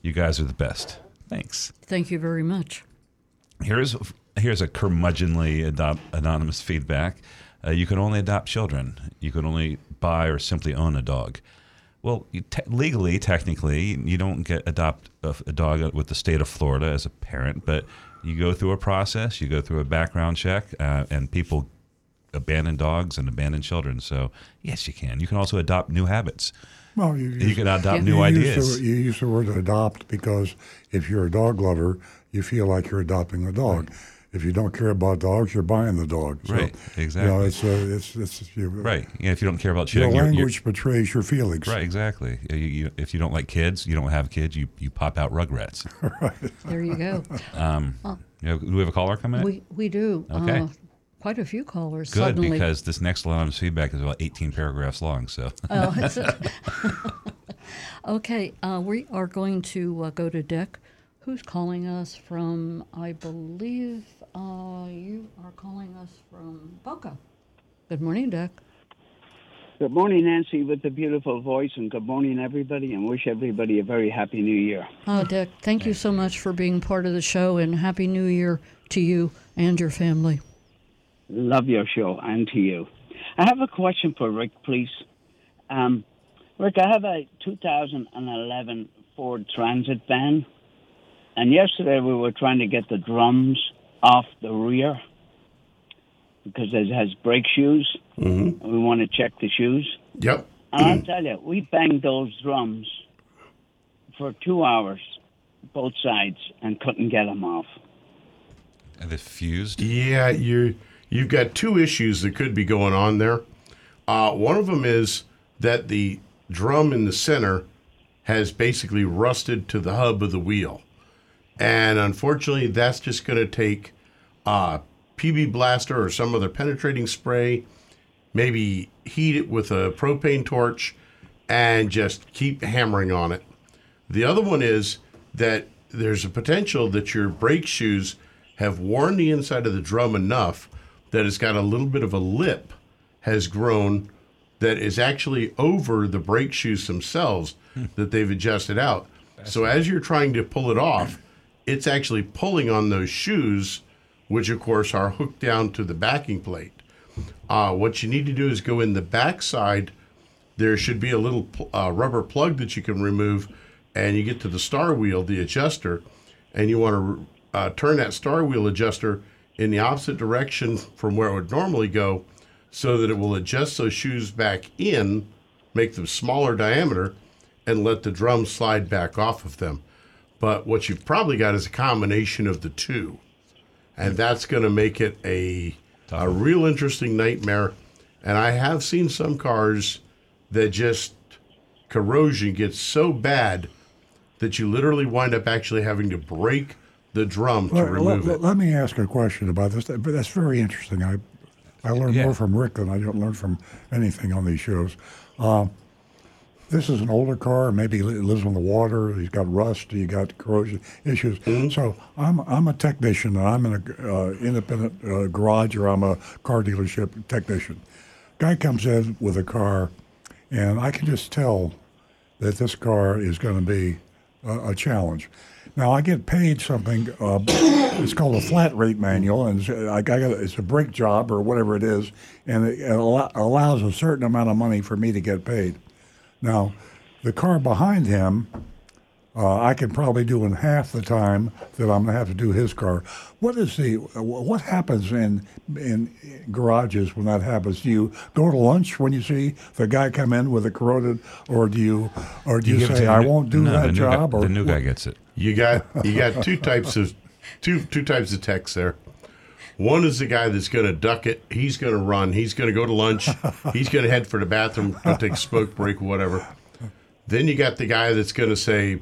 You guys are the best. Thanks. Thank you very much. Here's here's a curmudgeonly adopt, anonymous feedback. Uh, you can only adopt children. You can only buy or simply own a dog. Well, te- legally, technically, you don't get adopt a, a dog with the state of Florida as a parent, but you go through a process. You go through a background check, uh, and people abandon dogs and abandon children. So yes, you can. You can also adopt new habits. Well, you, You can adopt Yeah. new you ideas. The, you use the word adopt because if you're a dog lover, you feel like you're adopting a dog. If you don't care about dogs, you're buying the dog. So, Right, You exactly. know, it's uh, it's it's you, Right. Yeah, if you don't care about Your children, you're- you're- language betrays your feelings. Right, exactly. You, you, if you don't like kids, you don't have kids, you, you pop out Rugrats. *laughs* There you go. Um, you know, do we have a caller coming in? We we do. Okay. Uh, quite a few callers. Good, suddenly. because this next line of feedback is about 18 paragraphs long. So, *laughs* Oh, is it? *laughs* okay, uh, we are going to uh, go to Dick, who's calling us from, I believe uh, you are calling us from Boca. Good morning, Dick. Good morning, Nancy, with the beautiful voice, and good morning, everybody, and wish everybody a very happy new year. Oh, Dick, thank you so much for being part of the show, and Happy New Year to you and your family. Love your show, and to you. I have a question for Rick, please. Um, Rick, I have a 2011 Ford Transit van, and yesterday we were trying to get the drums off the rear because it has brake shoes. Mm-hmm. We want to check the shoes. Yep. And I'll tell you, we banged those drums for two hours, both sides, and couldn't get them off. are they fused? Yeah, you you've got two issues that could be going on there. Uh, one of them is that the drum in the center has basically rusted to the hub of the wheel, and unfortunately, that's just going to take uh, PB blaster or some other penetrating spray, maybe heat it with a propane torch, and just keep hammering on it. The other one is that there's a potential that your brake shoes have worn the inside of the drum enough that it's got a little bit of a lip has grown that is actually over the brake shoes themselves that they've adjusted out. So as you're trying to pull it off, it's actually pulling on those shoes, which of course are hooked down to the backing plate. Uh, what you need to do is go in the back side there should be a little uh, rubber plug that you can remove, and you get to the star wheel, the adjuster, and you want to uh, turn that star wheel adjuster in the opposite direction from where it would normally go, so that it will adjust those shoes back in, make them smaller diameter, and let the drum slide back off of them. But what you've probably got is a combination of the two, and that's going to make it a a real interesting nightmare. And I have seen some cars that just corrosion gets so bad that you literally wind up actually having to break the drum to Let, remove let- it. let me ask a question about this, but that's very interesting. I I learned Yeah. more from Rick than I don't learn from anything on these shows. Um, this is an older car. Maybe it lives on the water. He's got rust. You got corrosion issues. So I'm I'm a technician. and I'm in a uh, independent uh, garage or I'm a car dealership technician. Guy comes in with a car, and I can just tell that this car is going to be a, a challenge. Now I get paid something. Uh, *coughs* it's called a flat rate manual, and it's, I, I got it's a brake job or whatever it is, and it, allow, allows a certain amount of money for me to get paid. Now, the car behind him, uh, I can probably do in half the time that I'm going to have to do his car. What is the what happens in in garages when that happens? Do you go to lunch when you see the guy come in with a corroded, or do you or do you, give it say I new- won't do no, that new job? Guy, or the new guy gets it. You got you got two types of two two types of techs there. One is the guy that's going to duck it. He's going to run. He's going to go to lunch. *laughs* He's going to head for the bathroom, go take a smoke break, whatever. Then you got the guy that's going to say,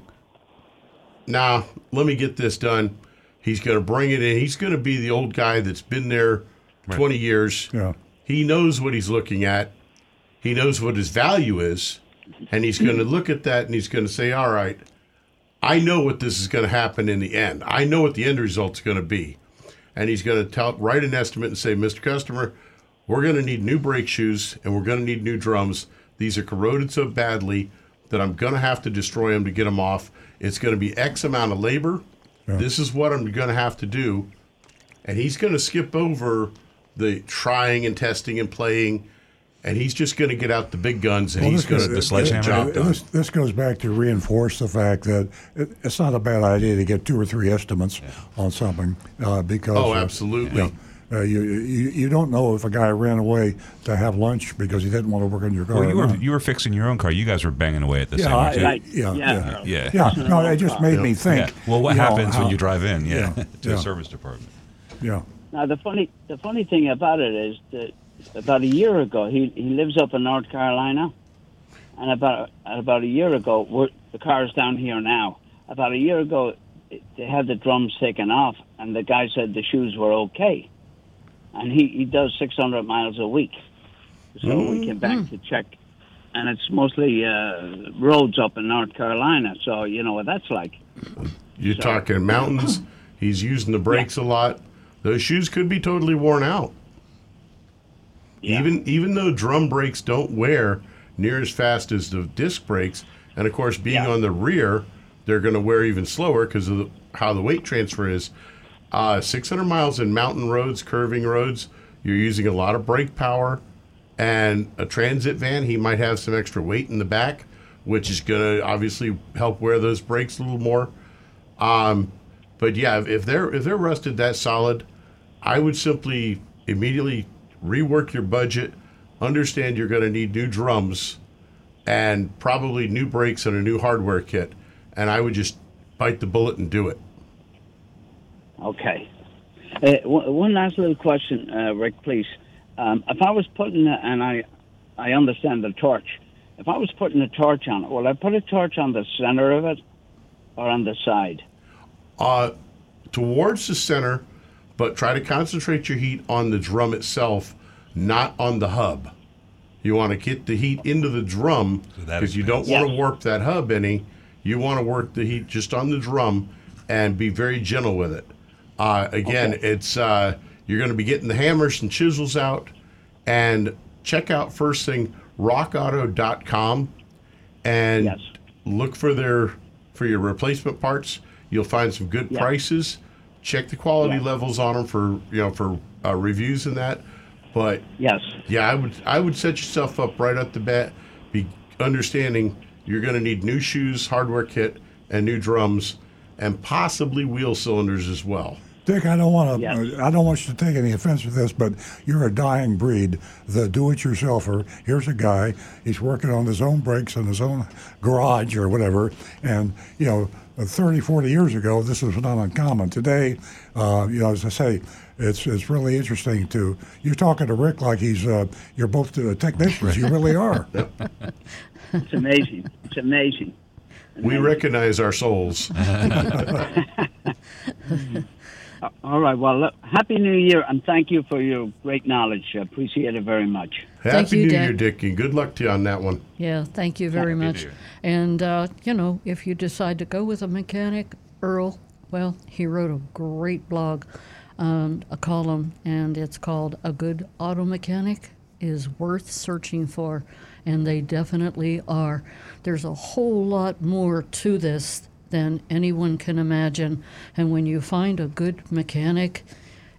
"Nah, let me get this done." He's going to bring it in. He's going to be the old guy that's been there twenty years. Yeah. He knows what he's looking at. He knows what his value is, and he's going to look at that and he's going to say, "All right." I know what this is going to happen in the end. I know what the end result's going to be. And he's going to tell, write an estimate and say, Mr. Customer, we're going to need new brake shoes and we're going to need new drums. These are corroded so badly that I'm going to have to destroy them to get them off. It's going to be X amount of labor. This is what I'm going to have to do. And he's going to skip over the trying and testing and playing. And he's just going to get out the big guns and Well, he's this going goes- to the job done. This, this goes back to reinforce the fact that it, it's not a bad idea to get two or three estimates on something uh, because Oh, uh, absolutely. yeah, uh, you, you you don't know if a guy ran away to have lunch because he didn't want to work on your car. Well, or you were not. you were fixing your own car. You guys were banging away at the yeah, same I- time. Yeah, Yeah. yeah, Yeah. yeah. No, it just made me think. Yeah. Well, what you know, happens when how- you drive in? Yeah, yeah, *laughs* to yeah. a service department. Yeah, Now the funny the funny thing about it is that about a year ago he he lives up in North Carolina, and about about a year ago we're, the car is down here now. About a year ago they had the drums taken off, and the guy said the shoes were okay, and he he does 600 miles a week, so we came back to check. And it's mostly uh, roads up in North Carolina, so you know what that's like. You're talking mountains. *clears throat* He's using the brakes a lot. Those shoes could be totally worn out. Yeah. Even even though drum brakes don't wear near as fast as the disc brakes, and of course being Yeah. on the rear, they're going to wear even slower because of the, how the weight transfer is. Uh, 600 miles in mountain roads, curving roads, you're using a lot of brake power. And a transit van, he might have some extra weight in the back, which is going to obviously help wear those brakes a little more. Um, but yeah, if- if they're if they're rusted that solid, I would simply immediately rework your budget. Understand you're going to need new drums, and probably new brakes and a new hardware kit. And I would just bite the bullet and do it. Okay. Uh, one last little question, uh, Rick, please. Um, if I was putting, a, and I, I understand the torch. If I was putting a torch on it, will I put a torch on the center of it, or on the side? uh, towards the center, but try to concentrate your heat on the drum itself, not on the hub. You want to get the heat into the drum So because you don't want to Yes. warp that hub any. You want to work the heat just on the drum and be very gentle with it. Uh, again, it's uh, you're going to be getting the hammers and chisels out, and check out first thing rockauto.com and Yes. look for their for your replacement parts. You'll find some good Yeah. prices. Check the quality Yeah. levels on them for you know for uh, reviews and that. But Yes. yeah, I would I would set yourself up right at the bat, be understanding you're going to need new shoes, hardware kit, and new drums, and possibly wheel cylinders as well. Dick, I don't want to. Yes. I don't want you to take any offense with this, but you're a dying breed. The do-it-yourselfer. Here's a guy. He's working on his own brakes in his own garage or whatever. And you know, 30, 40 years ago, this was not uncommon. Today, uh, you know, as I say, it's it's really interesting to you're talking to Rick like he's uh, you're both uh, technicians. You really are. *laughs* It's amazing. It's amazing. We recognize our souls. *laughs* *laughs* All right. Well, look, happy New Year, and thank you for your great knowledge. I appreciate it very much. Happy you, New Dick. Year, Dick, and good luck to you on that one. Yeah, thank you very Happy much. And, uh, you know, if you decide to go with a mechanic, Earl, well, he wrote a great blog, um, a column, and it's called A Good Auto Mechanic is Worth Searching For. And they definitely are. There's a whole lot more to this than anyone can imagine. And when you find a good mechanic,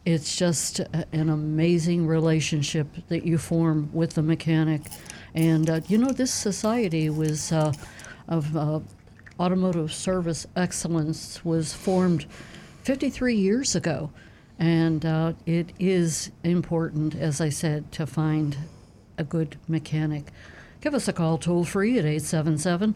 it's just an amazing relationship that you form with the mechanic. And uh, you know, this society was uh, of uh, automotive service excellence was formed 53 years ago, and uh, it is important, as I said, to find a good mechanic. Give us a call toll free at 877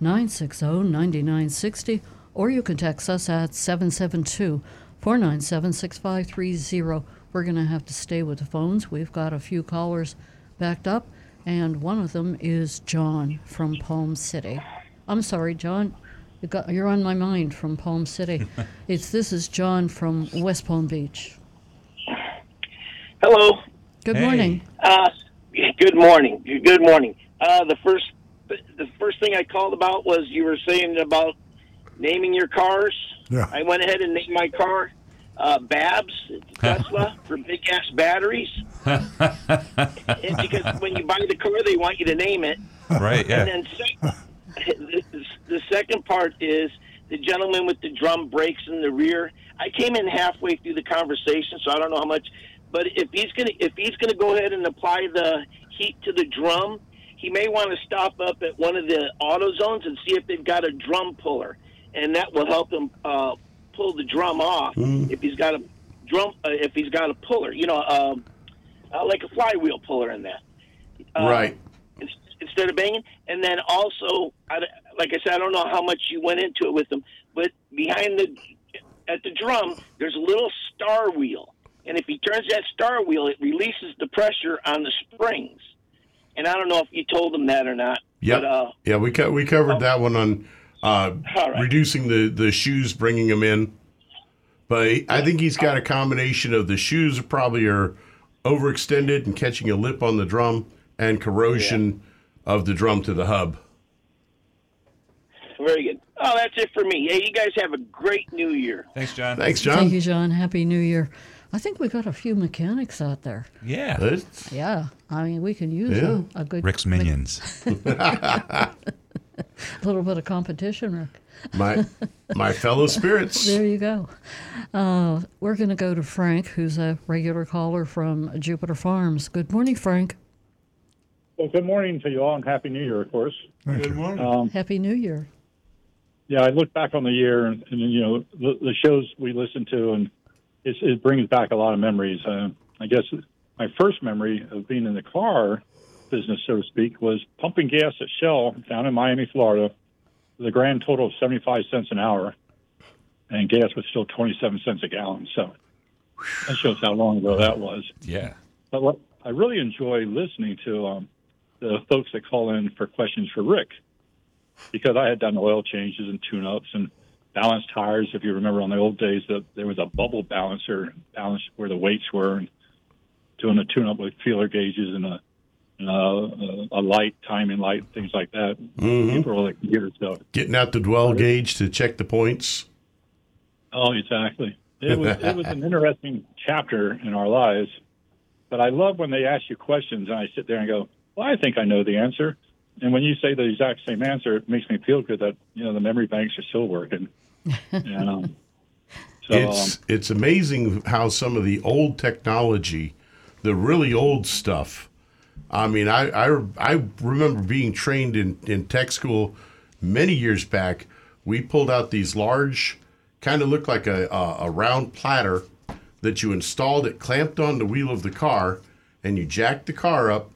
960 9960, or you can text us at 772 497 6530. We're going to have to stay with the phones. We've got a few callers backed up, and one of them is John from Palm City. I'm sorry, John. You got, you're on my mind from Palm City. *laughs* it's This is John from West Palm Beach. Hello. Good Hey. morning. Uh, good morning. Good morning. Uh, the first the first thing I called about was you were saying about naming your cars. Yeah. I went ahead and named my car uh, Babs Tesla *laughs* for big ass batteries. *laughs* and because when you buy the car, they want you to name it. Right, yeah. And then sec- the, *laughs* the second part is the gentleman with the drum brakes in the rear. I came in halfway through the conversation, so I don't know how much. But if he's gonna if he's gonna go ahead and apply the heat to the drum, he may want to stop up at one of the auto zones and see if they've got a drum puller, and that will help him uh, pull the drum off if he's got a drum uh, if he's got a puller, you know, um, uh, like a flywheel puller in that uh, right. ins- instead of banging. And then also, I, like I said, I don't know how much you went into it with them, but behind the at the drum, there's a little star wheel, and if he turns that star wheel, it releases the pressure on the springs. And I don't know if you told them that or not. Yep. But, uh, yeah, we co- we covered that one on uh, All right. reducing the, the shoes, bringing them in. But I think he's got a combination of the shoes probably are overextended and catching a lip on the drum and corrosion of the drum to the hub. very good. Oh, that's it for me. Hey, you guys have a great New Year. Thanks, John. Thanks, John. Thank you, John. Happy New Year. I think we've got a few mechanics out there. Yeah. It's- Yeah, I mean, we can use Yeah. a, a good Rick's Minions. *laughs* a little bit of competition, Rick. my my fellow spirits. There you go. Uh, we're going to go to Frank, who's a regular caller from Jupiter Farms. Good morning, Frank. Well, good morning to you all, and happy New Year, of course. Good morning. Um, Happy New Year. yeah, I look back on the year, and, and you know the, the shows we listen to, and it's, it brings back a lot of memories. Uh, I guess my first memory of being in the car business, so to speak, was pumping gas at Shell down in Miami, Florida, with a grand total of seventy-five cents an hour, and gas was still twenty-seven cents a gallon. So that shows how long ago that was. Yeah. But what I really enjoy listening to um, the folks that call in for questions for Rick, because I had done oil changes and tune-ups and balanced tires. If you remember, on the old days, that there was a bubble balancer, balance where the weights were, and doing a tune-up with feeler gauges and a a, light, timing light, things like that. Mhm. Before the computer stuff. Getting out the dwell gauge to check the points. Oh, exactly. It was it was an interesting chapter in our lives, but I love when they ask you questions and I sit there and go, "Well, I think I know the answer." And when you say the exact same answer, it makes me feel good that you know the memory banks are still working. *laughs* and, um, so it's um, it's amazing how some of the old technology, the really old stuff. I mean, I I, I remember being trained in in tech school many years back. We pulled out these large kind of looked like a, a a round platter that you installed it clamped on the wheel of the car, and you jacked the car up.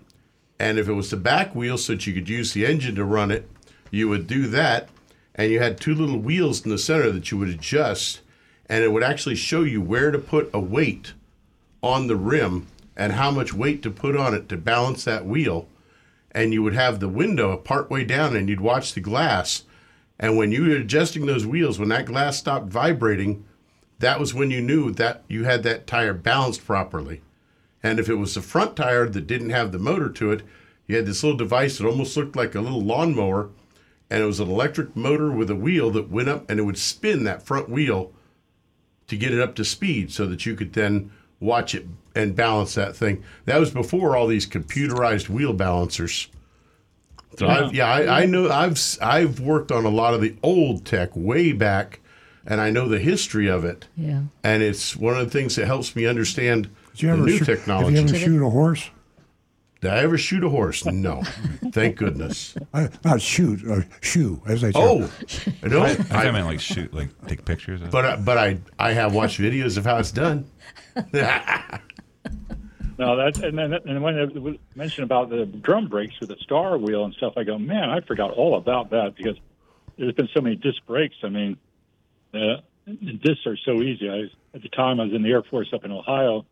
And if it was the back wheel, so that you could use the engine to run it, you would do that. And you had two little wheels in the center that you would adjust, and it would actually show you where to put a weight on the rim and how much weight to put on it to balance that wheel. And you would have the window part way down, and you'd watch the glass. And when you were adjusting those wheels, when that glass stopped vibrating, that was when you knew that you had that tire balanced properly. And if it was the front tire that didn't have the motor to it, you had this little device that almost looked like a little lawnmower, and it was an electric motor with a wheel that went up and it would spin that front wheel to get it up to speed so that you could then watch it and balance that thing. That was before all these computerized wheel balancers. So Yeah. I've, yeah, I, I know I've s- I've worked on a lot of the old tech way back, and I know the history of it. Yeah. And it's one of the things that helps me understand Did you ever new shoot, technology. Did you ever shoot a horse? Did I ever shoot a horse? No, *laughs* thank goodness. I, not shoot, uh, shoe, as they say. Oh, *laughs* no, I, think I meant like shoot, like take pictures. Of. but I- but I I have watched videos of how it's done. *laughs* No, that's and then and when it was mentioned about the drum brakes with the star wheel and stuff, I go, man, I forgot all about that because there's been so many disc brakes. I mean, uh, discs are so easy. I at the time I was in the Air Force up in Ohio,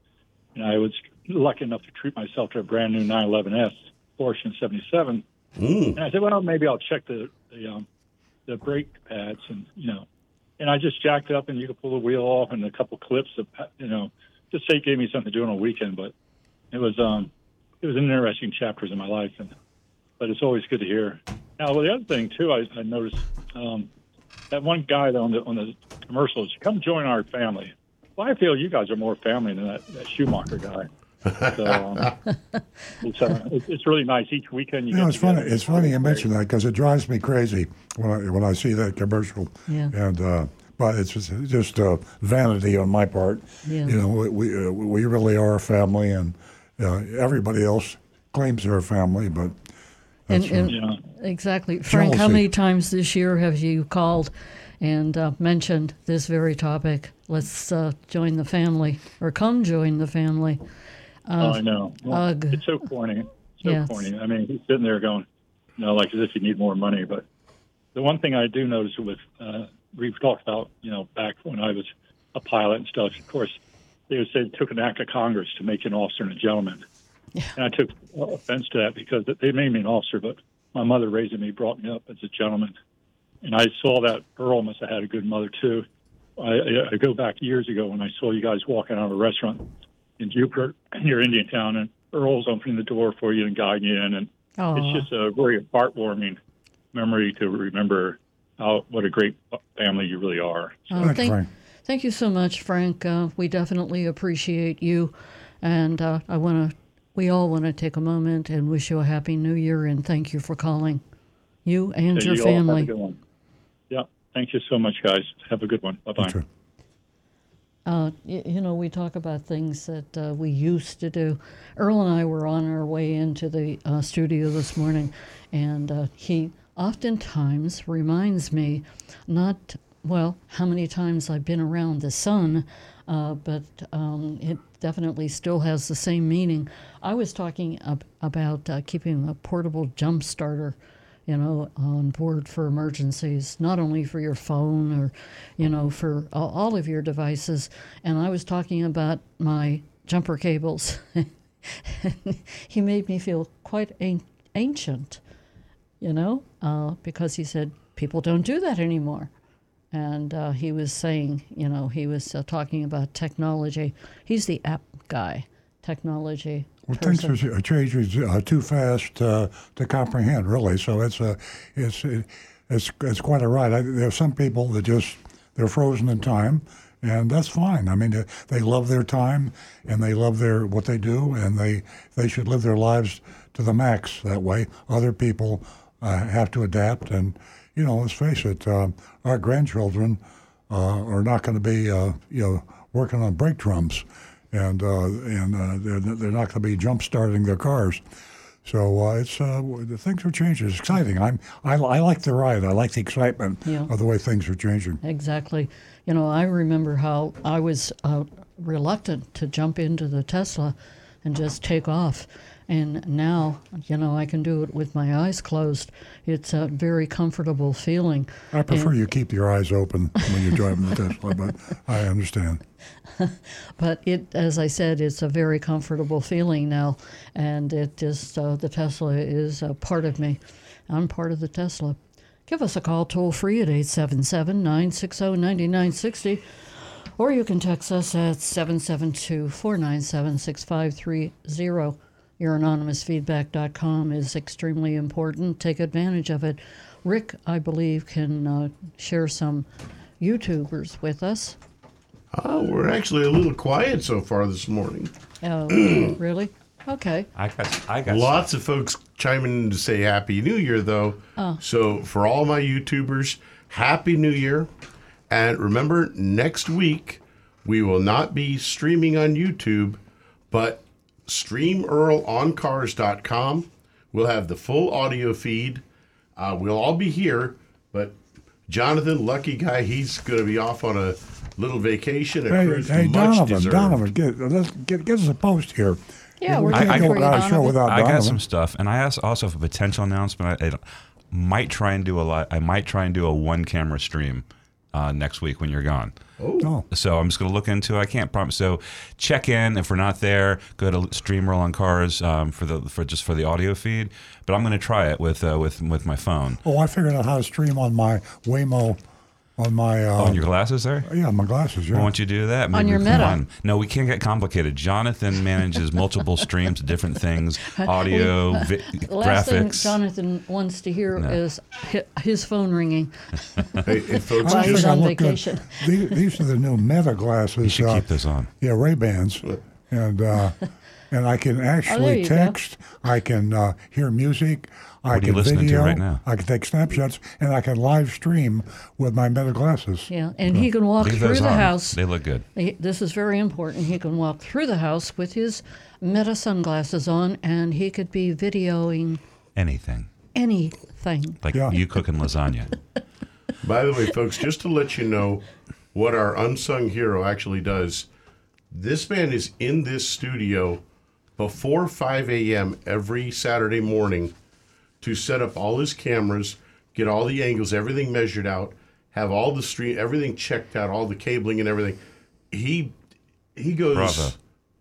and I was lucky enough to treat myself to a brand new 911S Porsche in '77. Mm. And I said, well, maybe I'll check the the, um, the brake pads, and you know, and I just jacked it up, and you could pull the wheel off, and a couple clips of, you know, just say it gave me something to do on a weekend. But it was um, it was an interesting chapters in my life, and but it's always good to hear. Now, well, the other thing too, I, I noticed um, that one guy on the on the commercials, come join our family. Well, I feel you guys are more family than that, that Schumacher guy. So um, *laughs* it's, uh, it's it's really nice. Each weekend you You know, get it's funny. together. It's funny you mention that because it drives me crazy when I when I see that commercial. Yeah. And uh, but it's just, just uh, vanity on my part. Yeah. You know, we we, uh, we really are a family, and uh, everybody else claims they're a family, but And, and Yeah. exactly, Frank. How many times this year have you called and uh, mentioned this very topic? Let's uh, join the family, or come join the family. Oh, I know. Well, ugh. It's so corny. So Yes. corny. I mean, he's sitting there going, you know, like as if you need more money. But the one thing I do notice with, uh, we've talked about, you know, back when I was a pilot and stuff, of course, they would say it took an act of Congress to make an officer and a gentleman. And I took offense to that because they made me an officer, but my mother raising me brought me up as a gentleman. And I saw that Earl must have had a good mother too. I, I, I go back years ago when I saw you guys walking out of a restaurant in Jupiter *clears throat* near Indiantown, and Earl's opening the door for you and guiding you in, and Aw. it's just a very heartwarming memory to remember how what a great family you really are. Uh, thank, thank you so much, Frank. Uh, we definitely appreciate you, and uh, I want to. We all want to take a moment and wish you a happy New Year, and thank you for calling. You and So your you all have a family. Good one. Yeah, thank you so much, guys. Have a good one. Bye bye. Uh, y- you know, we talk about things that uh, we used to do. Earl and I were on our way into the uh, studio this morning, and uh, he oftentimes reminds me not, well, how many times I've been around the sun, uh, but um, it definitely still has the same meaning. I was talking ab- about uh, keeping a portable jump starter you know, on board for emergencies, not only for your phone or, you know, for all of your devices. And I was talking about my jumper cables. *laughs* he made me feel quite an- ancient, you know, uh, because he said people don't do that anymore. And uh, he was saying, you know, he was uh, talking about technology. He's the app guy, technology. Well, things are changing uh, too fast uh, to comprehend, really. So it's uh, it's it's it's quite a ride. I, there are some people that just they're frozen in time, and that's fine. I mean, they, they love their time and they love their what they do, and they they should live their lives to the max that way. Other people uh, have to adapt, and you know, let's face it, uh, our grandchildren uh, are not going to be uh, you know working on brake drums and uh, and uh, they're, they're not going to be jump starting their cars. So uh, it's uh, the things are changing. It's exciting. I'm I, I like the ride. I like the excitement Yeah. of the way things are changing. Exactly. You know, I remember how I was uh, reluctant to jump into the Tesla and just take off. And now, you know, I can do it with my eyes closed. It's a very comfortable feeling. I prefer And- you keep your eyes open when you're driving the Tesla, but I understand. *laughs* But it, as I said, it's a very comfortable feeling now, and it just uh, the Tesla is a part of me. I'm part of the Tesla. Give us a call toll free at 877 960 9960, or you can text us at 772 497 6530. Your anonymousfeedback.com is extremely important. Take advantage of it. Rick, I believe, can uh, share some YouTubers with us. Oh, we're actually a little quiet so far this morning. Oh, *clears throat* really? Okay. I got I got Lots of folks chiming in to say Happy New Year, though. Oh. So, for all my YouTubers, Happy New Year. And remember, next week, we will not be streaming on YouTube, but streamearloncars.com. We'll have the full audio feed. Uh, we'll all be here, but Jonathan, lucky guy, he's going to be off on a little vacation. A Hey, cruise hey much Donovan, deserved. Donovan, get, let's get, get us a post here. Yeah, we we're can't I- I- go for without a show Donovan. without I Donovan. got some stuff, and I also also have a potential announcement. I, I might try and do a lot. I might try and do a one camera stream uh, next week when you're gone. Oh, So I'm just going to look into it. I can't promise. So check in if we're not there. Go to Stream Earl on Cars um, for the for just for the audio feed. But I'm going to try it with uh, with with my phone. oh, I figured out how to stream on my Waymo, on my uh, on your glasses there. yeah, my glasses. Yeah. Why don't you to do that? On your Meta. come No, we can't get complicated. Jonathan manages multiple *laughs* streams of different things, *laughs* audio, vi- The *laughs* last thing graphics. Jonathan wants to hear No. is his phone ringing. Hey, hey, folks, While just, on vacation. These, these are the new Meta glasses. you should uh, keep this on. Yeah, Ray Bans, and uh, and I can actually you go. text. I can uh, hear music. I What are you can listening to video. right now? I can take snapshots, and I can live stream with my Meta glasses. Yeah, and he can walk Leave through the on. house. They look good. He- This is very important. He can walk through the house with his Meta sunglasses on, and he could be videoing Anything anything. like Yeah. you cooking lasagna. *laughs* By the way, folks, just to let you know what our unsung hero actually does, this man is in this studio before 5 a.m. every Saturday morning to set up all his cameras, get all the angles, everything measured out, have all the stream, everything checked out, all the cabling and everything. He he goes Bravo.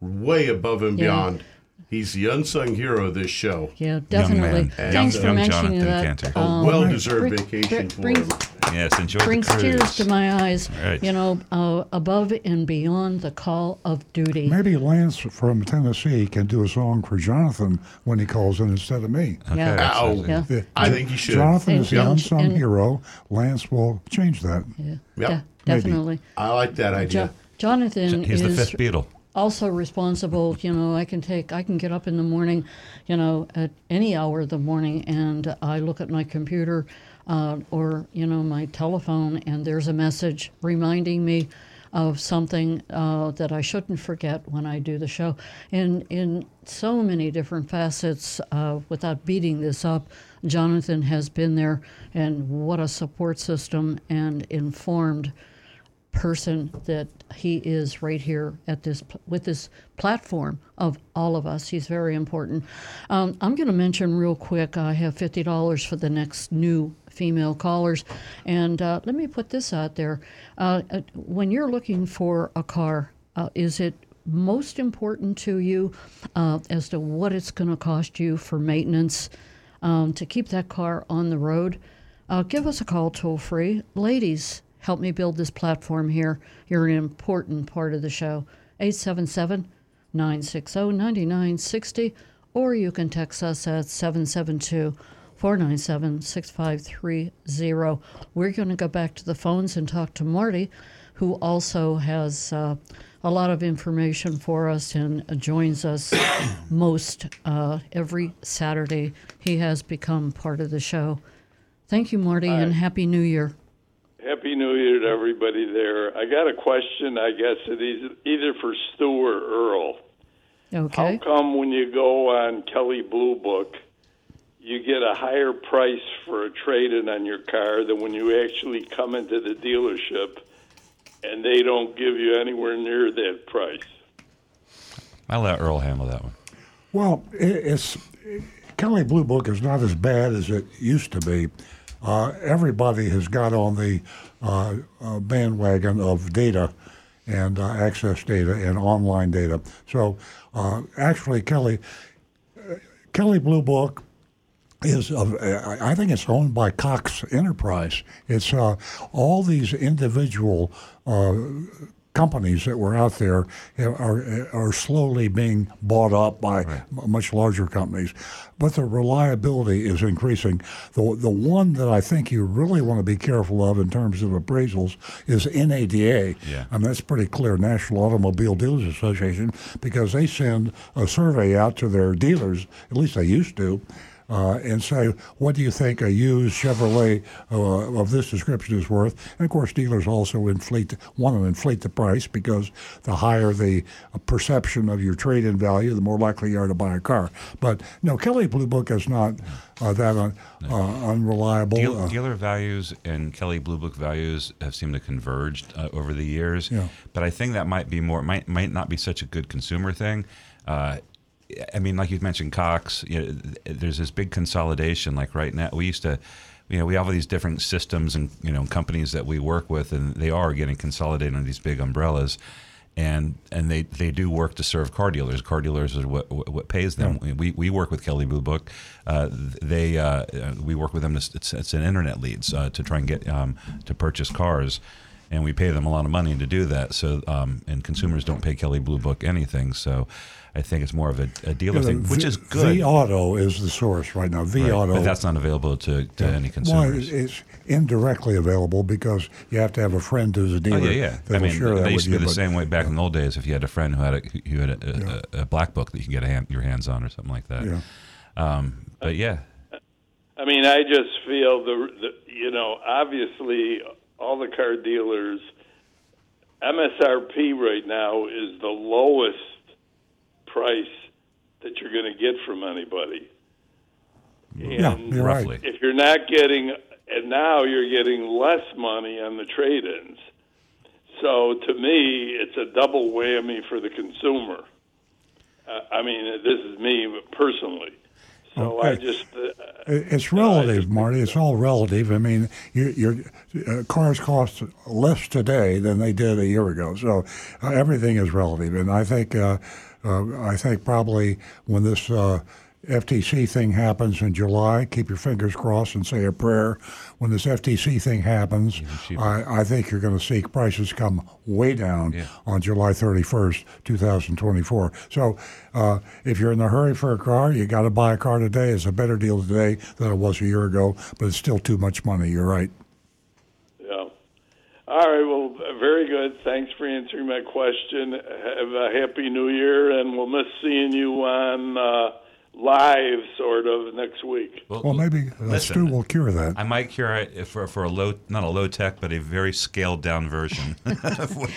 way above and Yeah. beyond. He's the unsung hero of this show. Yeah, definitely. man. Thanks Young- for young mentioning Jonathan that. Cantor. A Um, well-deserved bring- vacation br- for brings, him. yes, enjoy brings the cruise. tears to my eyes. Right. You know, uh, above and beyond the call of duty. Maybe Lance from Tennessee can do a song for Jonathan when he calls in instead of me. Okay, Yeah. that's- Ow. Yeah. Yeah. I think he should. Jonathan is the And- unsung and- hero. Lance will change that. Yeah, Yep, de- maybe. definitely. I like that idea. Jo- Jonathan He's the fifth Beatle. Also responsible. You know, I can take, I can get up in the morning, you know, at any hour of the morning, and I look at my computer uh, or you know my telephone, and there's a message reminding me of something uh, that I shouldn't forget when I do the show. And in so many different facets, uh, without beating this up, Jonathan has been there, and what a support system and informed person that he is right here at this with this platform of all of us. He's very important. Um, I'm going to mention real quick. I have fifty dollars for the next new female callers, and uh, let me put this out there. Uh, uh, when you're looking for a car, uh, is it most important to you uh, as to what it's going to cost you for maintenance um, to keep that car on the road? Uh, give us a call toll free. Ladies, help me build this platform here. You're an important part of the show. 877 960 9960, or you can text us at 772 497 6530. We're going to go back to the phones and talk to Marty, who also has uh, a lot of information for us and joins us *coughs* most uh, every Saturday. He has become part of the show. Thank you, Marty, and Happy New Year. Happy New Year to everybody there. I got a question, I guess it is either for Stu or Earl. Okay. How come when you go on Kelley Blue Book, you get a higher price for a trade in on your car than when you actually come into the dealership and they don't give you anywhere near that price. I'll let Earl handle that one. Well, i- it's Kelley Blue Book is not as bad as it used to be. Uh, everybody has got on the uh, uh, bandwagon of data and uh, access data and online data. So, uh, actually, Kelley Kelley Blue Book is uh, I think it's owned by Cox Enterprise. It's uh, all these individual uh, companies that were out there eh, are eh, are slowly being bought up by m- much larger companies, but the reliability is increasing. The the one that I think you really want to be careful of in terms of appraisals is NADA. Yeah. I mean that's pretty clear, National Automobile Dealers Association, because they send a survey out to their dealers. At least they used to uh, and say, what do you think a used Chevrolet uh, of this description is worth? And of course, dealers also inflate, want to inflate the price because the higher the perception of your trade-in value, the more likely you are to buy a car. But no, Kelley Blue Book is not uh, that un, uh, unreliable. Deal, Uh, dealer values and Kelley Blue Book values have seemed to converge uh, over the years. Yeah. But I think that might be more might might not be such a good consumer thing. Uh, I mean, like you mentioned, Cox. You know, there's this big consolidation. Like right now, we used to, you know, we have all these different systems and you know companies that we work with, and they are getting consolidated under these big umbrellas. And and they, they do work to serve car dealers. Car dealers is what what what pays them. We, we work with Kelley Blue Book. Uh, they uh, uh, we work with them. To, it's, it's an internet leads uh, to try and get um, to purchase cars, and we pay them a lot of money to do that. So um, and consumers don't pay Kelley Blue Book anything. So I think it's more of a, a dealer yeah, thing, which is good. vAuto is the source right now. V Right, Auto, but that's not available to, to any Well, consumers. it's indirectly available because you have to have a friend who's a dealer. Oh dealer. yeah, yeah. I that'll mean, share that they used with to be you, the but- same way back in the old days. If you had a friend who had a who had a, a, a black book that you can get a hand, your hands on or something like that. Yeah. Um, but yeah, I mean, I just feel the, the you know, obviously all the car dealers MSRP right now is the lowest price that you're going to get from anybody. Yeah, you're right. roughly. if you're not getting and now you're getting less money on the trade-ins. So to me, it's a double whammy for the consumer. Uh, I mean, this is me personally. So I just. Uh, it's relative, Marty. It's all relative. I mean, your, your uh, cars cost less today than they did a year ago, so uh, everything is relative. And I think, uh, I think probably when this uh, FTC thing happens in July, keep your fingers crossed and say a prayer. When this FTC thing happens, I, I think you're going to see prices come way down Yeah. on July 31st, 2024. So uh, if you're in a hurry for a car, you got to buy a car today. It's a better deal today than it was a year ago, but it's still too much money. You're right. All right. Well, very good. Thanks for answering my question. Have a happy New Year, and we'll miss seeing you on uh, live, sort of, next week. Well, maybe uh, listen, Stu will cure that. I might cure it for for a low, not a low tech, but a very scaled down version *laughs* of what,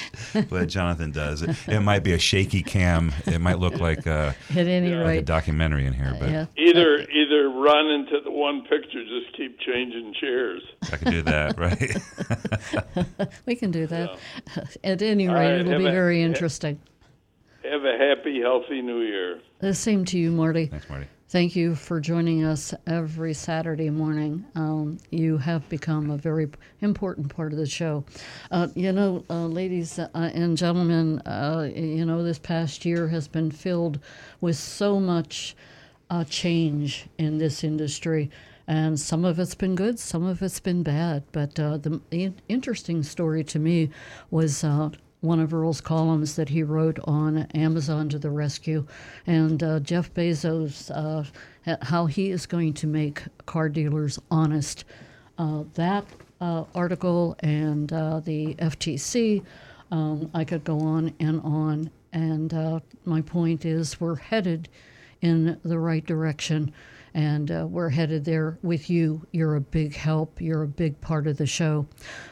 what Jonathan does. It, it might be a shaky cam. It might look like a, *laughs* At any like a documentary in here, but yeah. Either either run into the one picture, just keep changing chairs. I can do that, *laughs* right? We can do that. At any All rate, right, it'll be a- very ha- interesting. Have a happy, healthy New Year. The same to you, Marty. Thanks, Marty. Thank you for joining us every Saturday morning. Um, you have become a very important part of the show. Uh, you know, uh, ladies uh, and gentlemen, uh, you know, this past year has been filled with so much uh, change in this industry. And some of it's been good, some of it's been bad. But uh, the in- interesting story to me was uh, one of Earl's columns that he wrote on Amazon to the rescue, and uh, Jeff Bezos, uh, how he is going to make car dealers honest. Uh, that uh, article and uh, the FTC, um, I could go on and on. And uh, my point is, we're headed in the right direction. And uh, we're headed there with you. You're a big help. You're a big part of the show.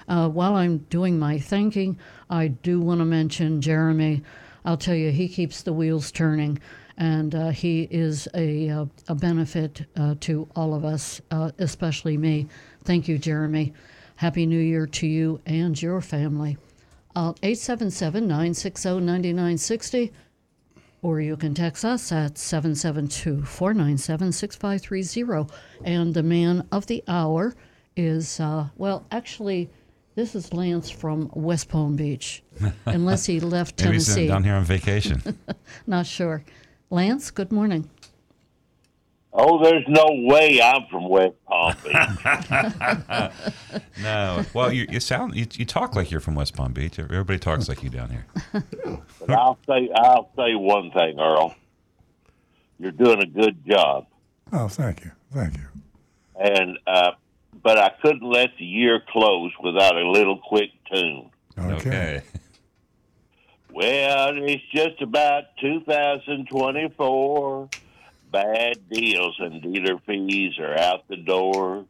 Uh, while I'm doing my thanking, I do want to mention Jeremy. I'll tell you, he keeps the wheels turning. and uh, he is a, uh, a benefit uh, to all of us, uh, especially me. Thank you, Jeremy. Happy New Year to you and your family. 877 960 9960, or you can text us at 772 497 6530. And the man of the hour is, uh, well, actually, this is Lance from West Palm Beach, unless he left *laughs* Maybe he's Tennessee. down here on vacation. *laughs* Not sure. Lance, good morning. Oh, there's no way I'm from West Palm Beach. *laughs* no. Well, you, you sound you, you talk like you're from West Palm Beach. Everybody talks like you down here. but I'll say I'll say one thing, Earl. You're doing a good job, Oh, thank you. Thank you. and uh, but I couldn't let the year close without a little quick tune. Okay. Well, it's just about 2024. Bad deals and dealer fees are out the door.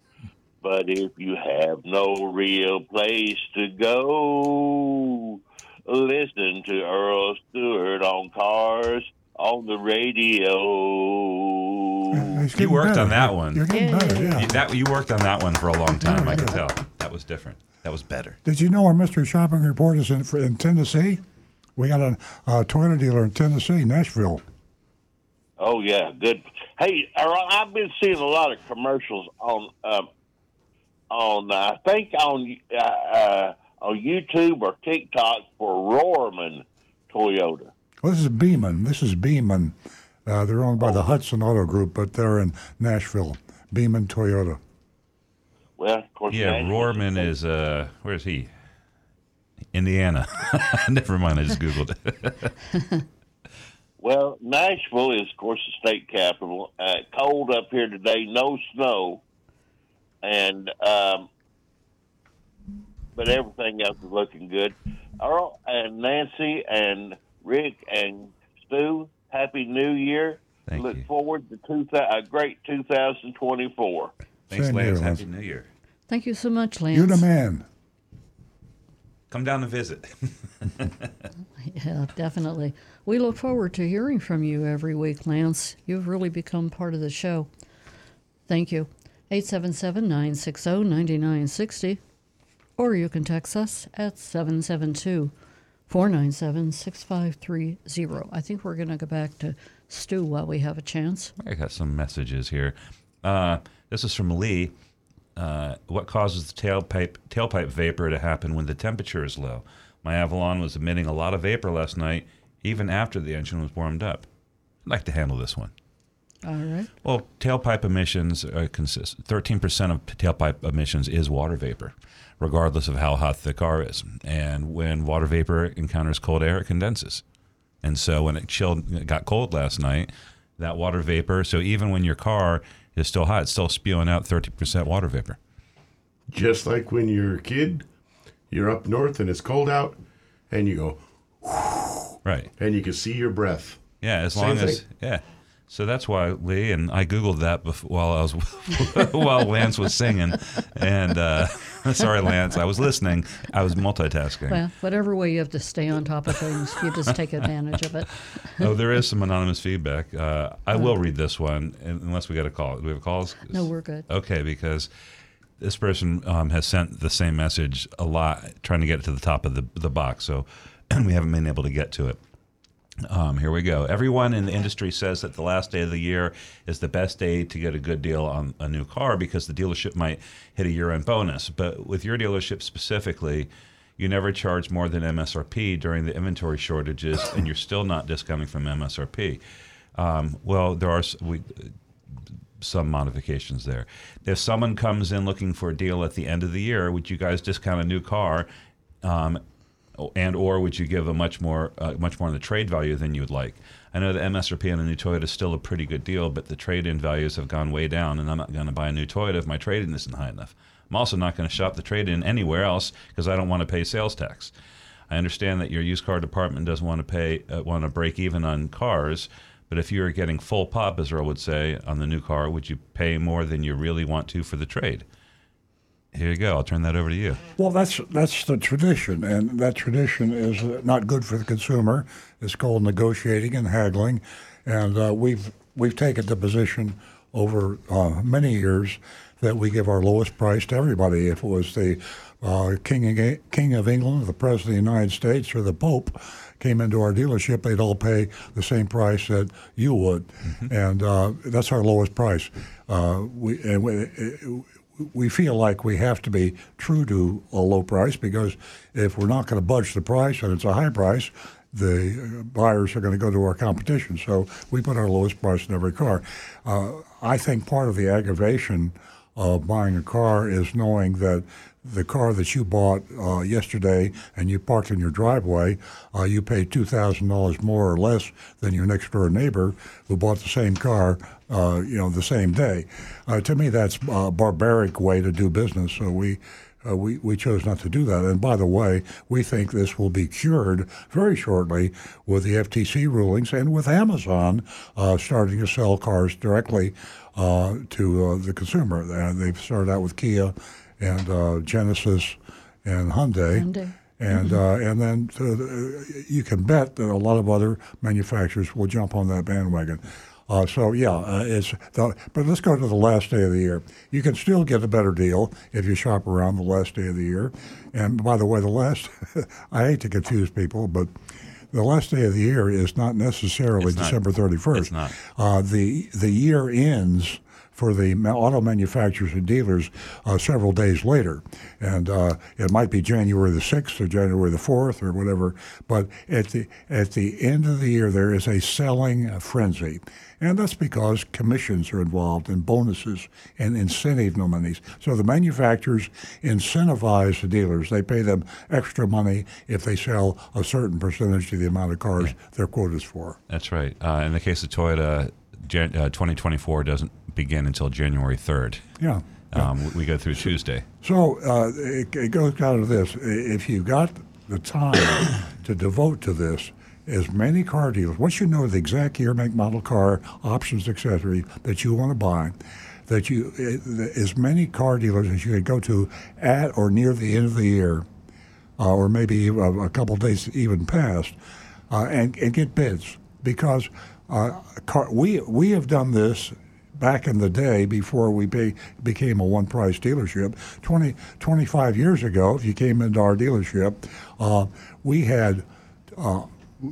But if you have no real place to go, listen to Earl Stewart on Cars on the radio. He's You worked better. on that one. You're getting better, yeah. You, that, you worked on that one for a long time. I can tell. That was different. That was better. Did you know our mystery shopping report is in, in Tennessee? We got a, a Toyota dealer in Tennessee, Nashville. Oh yeah, good. Hey, Earl, I've been seeing a lot of commercials on um, on I think on uh, uh, on YouTube or TikTok for Rohrman Toyota. Well, this is Beaman. This is Beaman. Uh, they're owned by the Hudson Auto Group, but they're in Nashville. Beaman Toyota. Well, of course, Yeah, Nashville- Rohrman is uh where's he? Indiana. *laughs* Never mind, I just googled it. *laughs* Well, Nashville is, of course, the state capital. Uh, cold up here today, no snow, and um, but everything else is looking good. Earl and Nancy and Rick and Stu, happy New Year! Thank Look you. forward to two thou- a great 2024. Thanks, Same Lance. here, Happy Lance. New Year. Thank you so much, Lance. You're the man. Come down and visit. *laughs* Yeah, definitely. We look forward to hearing from you every week, Lance. You've really become part of the show. Thank you. 877 960 9960. Or you can text us at 772 497 6530. I think we're going to go back to Stu while we have a chance. I got some messages here. Uh, this is from Lee. Uh, what causes the tailpipe tailpipe vapor to happen when the temperature is low? My Avalon was emitting a lot of vapor last night, even after the engine was warmed up. I'd like to handle this one. All right. Well, tailpipe emissions uh, consist. Thirteen percent of tailpipe emissions is water vapor, regardless of how hot the car is. And when water vapor encounters cold air, it condenses. And so when it chilled, it got cold last night, that water vapor. So even when your car is still hot, it's still spewing out thirty percent water vapor. Just like when you're a kid, you're up north and it's cold out, and you go, Right. and you can see your breath. Yeah, as Same long as thing. yeah. So that's why Lee and I googled that before, while I was *laughs* while Lance was singing, and uh, *laughs* sorry, Lance, I was listening. I was multitasking. Well, whatever way you have to stay on top of things, you just take advantage of it. *laughs* oh, there is some anonymous feedback. Uh, I will read this one unless we got a call. Do we have calls? No, we're good. Okay, because this person um, has sent the same message a lot, trying to get it to the top of the the box. So *clears throat* we haven't been able to get to it. Um, here we go. Everyone in the industry says that the last day of the year is the best day to get a good deal on a new car because the dealership might hit a year end bonus. But with your dealership specifically, you never charge more than MSRP during the inventory shortages, and you're still not discounting from MSRP. Um, well, there are we, some modifications there. If someone comes in looking for a deal at the end of the year, would you guys discount a new car? Um, and or would you give a much more uh, much more in the trade value than you would like? I know the MSRP on a new Toyota is still a pretty good deal, but the trade-in values have gone way down, and I'm not going to buy a new Toyota if my trade-in isn't high enough. I'm also not going to shop the trade-in anywhere else because I don't want to pay sales tax. I understand that your used car department doesn't want to pay uh, want to break even on cars, but if you are getting full pop, as Earl would say, on the new car, would you pay more than you really want to for the trade? Here you go. I'll turn that over to you. Well, that's that's the tradition, and that tradition is not good for the consumer. It's called negotiating and haggling, and uh, we've we've taken the position over uh, many years that we give our lowest price to everybody. If it was the uh, King of, King of England, the President of the United States, or the Pope came into our dealership, they'd all pay the same price that you would, and uh, that's our lowest price. Uh, we and we, we feel like we have to be true to a low price because if we're not going to budge the price and it's a high price, the buyers are going to go to our competition. So we put our lowest price in every car. Uh, I think part of the aggravation of buying a car is knowing that the car that you bought uh, yesterday and you parked in your driveway, uh, you paid two thousand dollars more or less than your next door neighbor who bought the same car, uh, you know, the same day. Uh, to me, that's a barbaric way to do business. So we. Uh, we, we chose not to do that. And by the way, we think this will be cured very shortly with the FTC rulings and with Amazon uh, starting to sell cars directly to the consumer. They've started out with Kia and uh, Genesis and Hyundai. Hyundai. And uh, and then uh, you can bet that a lot of other manufacturers will jump on that bandwagon. Uh, so yeah, uh, it's the, but let's go to the last day of the year. You can still get a better deal if you shop around the last day of the year. And by the way, the last *laughs* I hate to confuse people, but the last day of the year is not necessarily It's not. December thirty first. It's not. Uh, the the year ends for the auto manufacturers and dealers uh, several days later, and uh, it might be January the sixth or January the fourth or whatever. But at the at the end of the year, there is a selling frenzy. And that's because commissions are involved and bonuses and incentive monies. So the manufacturers incentivize the dealers. They pay them extra money if they sell a certain percentage of the amount of cars their quotas for. That's right. Uh, in the case of Toyota, Jan- uh, 2024 doesn't begin until January 3rd. Yeah. Um, we- we go through Tuesday. So uh, it, it goes down to this: if you got the time *coughs* to devote to this, as many car dealers, once you know the exact year, make, model, car, options, etc., that you want to buy, that you eh, as many car dealers as you could go to at or near the end of the year, uh, or maybe a, a couple of days even past, uh, and, and get bids because uh, we we have done this back in the day before we be, became a one price dealership. 20, 25 years ago if you came into our dealership uh, we had uh,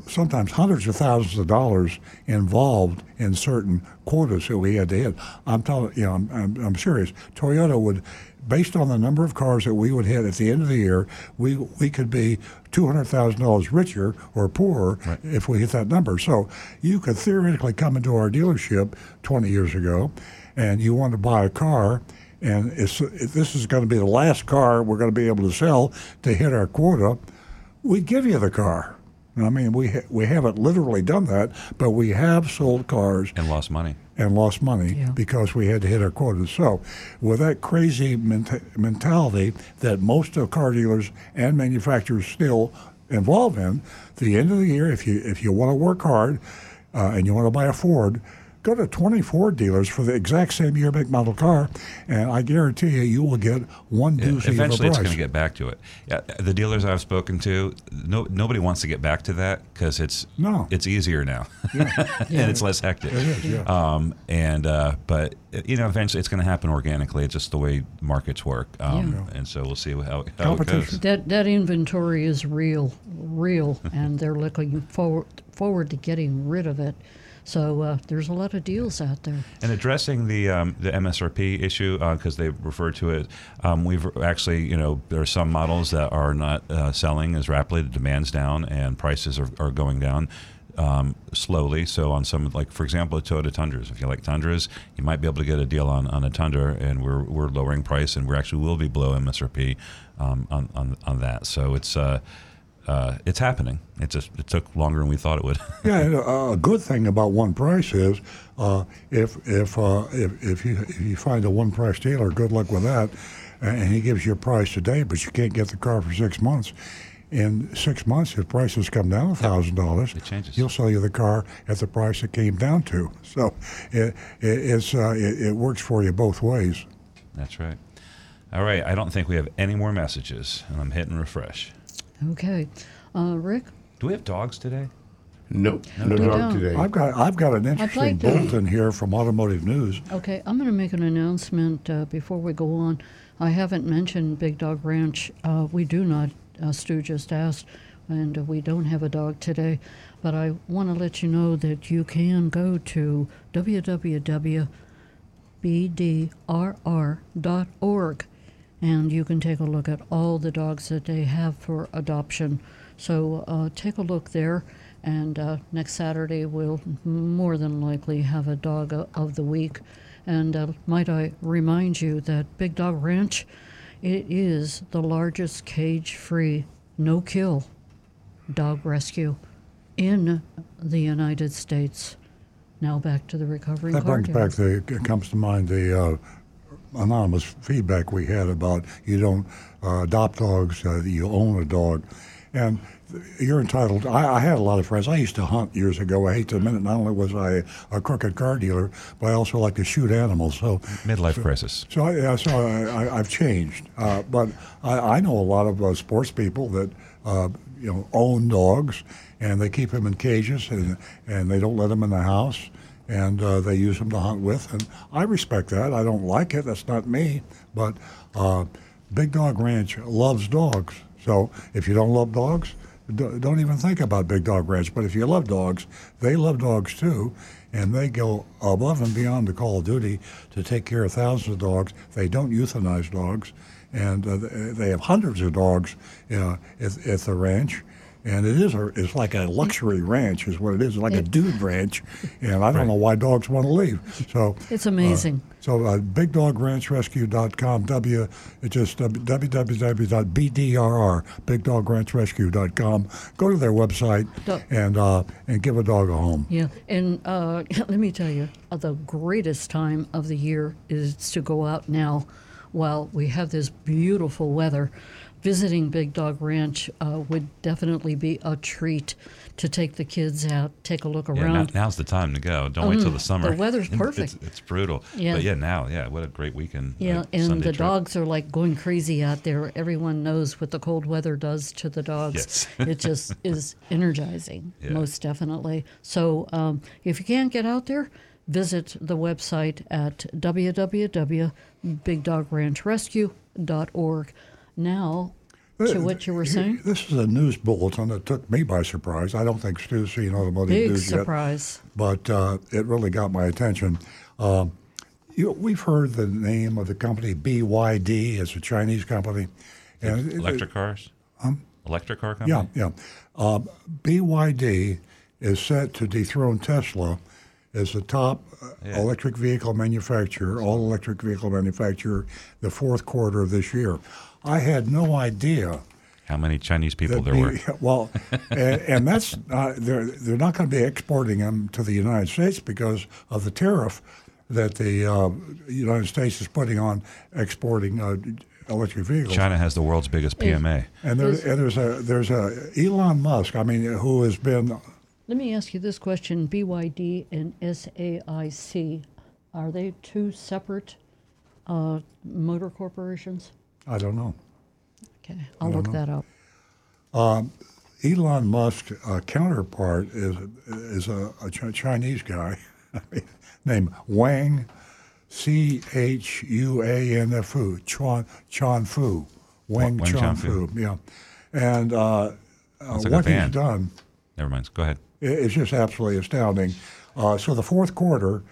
sometimes hundreds of thousands of dollars involved in certain quotas that we had to hit. I'm telling you know I'm, I'm, I'm serious. Toyota would based on the number of cars that we would hit at the end of the year, we we could be two hundred thousand dollars richer or poorer if we hit that number. So you could theoretically come into our dealership twenty years ago, and you want to buy a car. And it's, if this is going to be the last car we're going to be able to sell to hit our quota. we'd give you the car. I mean, we ha- we haven't literally done that, but we have sold cars and lost money and lost money because we had to hit our quotas. So, with that crazy menta- mentality that most of car dealers and manufacturers still involve in, the end of the year, if you if you want to work hard uh, and you want to buy a Ford, go to 20 Ford dealers for the exact same year, make, model car, and I guarantee you, you will get one Yeah, doozy eventually, of a it's going to get back to it. Yeah, the dealers I've spoken to, no, nobody wants to get back to that because it's No. it's easier now, Yeah. *laughs* and it's less hectic. It is, yeah. Um, and uh, but you know, eventually, it's going to happen organically. It's just the way markets work. Um, And so we'll see how, how it goes. That that inventory is real, real, and they're looking forward forward to getting rid of it. So uh, there's a lot of deals out there. And addressing the um, the MSRP issue because they refer to it, um, we've actually you know there are some models that are not uh, selling as rapidly. The demand's down and prices are, are going down. Um, slowly, so on some like for example, a Toyota Tundras. If you like Tundras, you might be able to get a deal on, on a Tundra, and we're, we're lowering price, and we actually will be below MSRP um, on, on on that. So it's uh, uh, it's happening. It just it took longer than we thought it would. *laughs* Yeah, a a good thing about one price is uh, if if, uh, if if you if you find a one price dealer, good luck with that, and he gives you a price today, but you can't get the car for six months. In six months, if prices come down a thousand dollars, it changes. He'll sell you the car at the price it came down to. *laughs* So it, it it's uh, it, it works for you both ways. That's right. All right, I don't think we have any more messages, and I'm hitting refresh. Okay, uh, Rick. Do we have dogs today? Nope, no We dog don't. today. I've got I've got an interesting like to- bulletin here from Automotive News. Okay, I'm going to make an announcement uh, before we go on. I haven't mentioned Big Dog Ranch. Uh, we do not, uh, Stu just asked, and uh, we don't have a dog today. But I want to let you know that you can go to www.bdrr.org and you can take a look at all the dogs that they have for adoption. So uh, take a look there, and uh, next Saturday we'll more than likely have a dog of the week. And uh, might I remind you that Big Dog Ranch, it is the largest cage-free, no-kill dog rescue in the United States. Now back to the recovering That brings back the it comes to mind the uh, anonymous feedback we had about you don't uh, adopt dogs, uh, you own a dog, and you're entitled. I, I had a lot of friends. I used to hunt years ago. I hate to admit it. Not only was I a crooked car dealer, but I also like to shoot animals. So Midlife crisis. so I, yeah, so I, I've changed, uh, but I, I know a lot of uh, sports people that uh, you know own dogs, and they keep them in cages, and and they don't let them in the house, and uh, they use them to hunt with, and I respect that. I don't like it. That's not me, but uh, Big Dog Ranch loves dogs. So if you don't love dogs, do- don't even think about Big Dog Ranch. But if you love dogs, they love dogs too, and they go above and beyond the call of duty to take care of thousands of dogs. They don't euthanize dogs, and uh, they have hundreds of dogs uh, at, at the ranch. And it is a, it's like a luxury ranch, is what it is. It's like a dude ranch, and I don't know why dogs want to leave. So It's amazing. uh, so uh, bigdogranchrescue.com. W it's just uh, www.bdrr bigdogranchrescue.com. Go to their website Do- and uh, and give a dog a home. Yeah, and uh, *laughs* let me tell you, uh, the greatest time of the year is to go out now while we have this beautiful weather. Visiting Big Dog Ranch uh, would definitely be a treat to take the kids out, take a look around. Yeah, now, now's the time to go. Don't wait till the Mm, summer. the weather's *laughs* It's- perfect. It's, brutal. Yeah. But yeah, now, yeah, what a great weekend. yeah, like and Sunday the trip. dogs are like going crazy out there. Everyone knows what the cold weather does to the dogs. Yes. *laughs* it just is energizing, Yeah. most definitely. So um, if you can't get out there, visit the website at www.bigdogranchrescue.org. Now, to what you were saying, This is a news bulletin that took me by surprise. I don't think Stu's seen automotive big news yet. surprise. but uh, it really got my attention. Um, you, we've heard the name of the company BYD. It's a Chinese company. And it- Electric cars? Electric car company? yeah, yeah. Um, BYD is set to dethrone Tesla as the top uh, Yeah. electric vehicle manufacturer, all electric vehicle manufacturer, the fourth quarter of this year. I had no idea How many Chinese people there the- were? *laughs* Well, and, and that's uh, they're they're not going to be exporting them to the United States because of the tariff that the uh, United States is putting on exporting uh, electric vehicles. China has the world's biggest PMA. And, there, and there's a there's a Elon Musk. I mean, who has been Let me ask you this question BYD and SAIC, are they two separate uh, motor corporations? I don't know. Okay, I'll look that up. Elon Musk's uh, counterpart is is a, a Ch- Chinese guy *laughs* named Wang C H U A N F U Chuan Chan Fu Wang, Wang Chan Fu yeah, and uh, uh, like what he's done Never mind. Go ahead. It's just absolutely astounding. Uh, so the fourth quarter,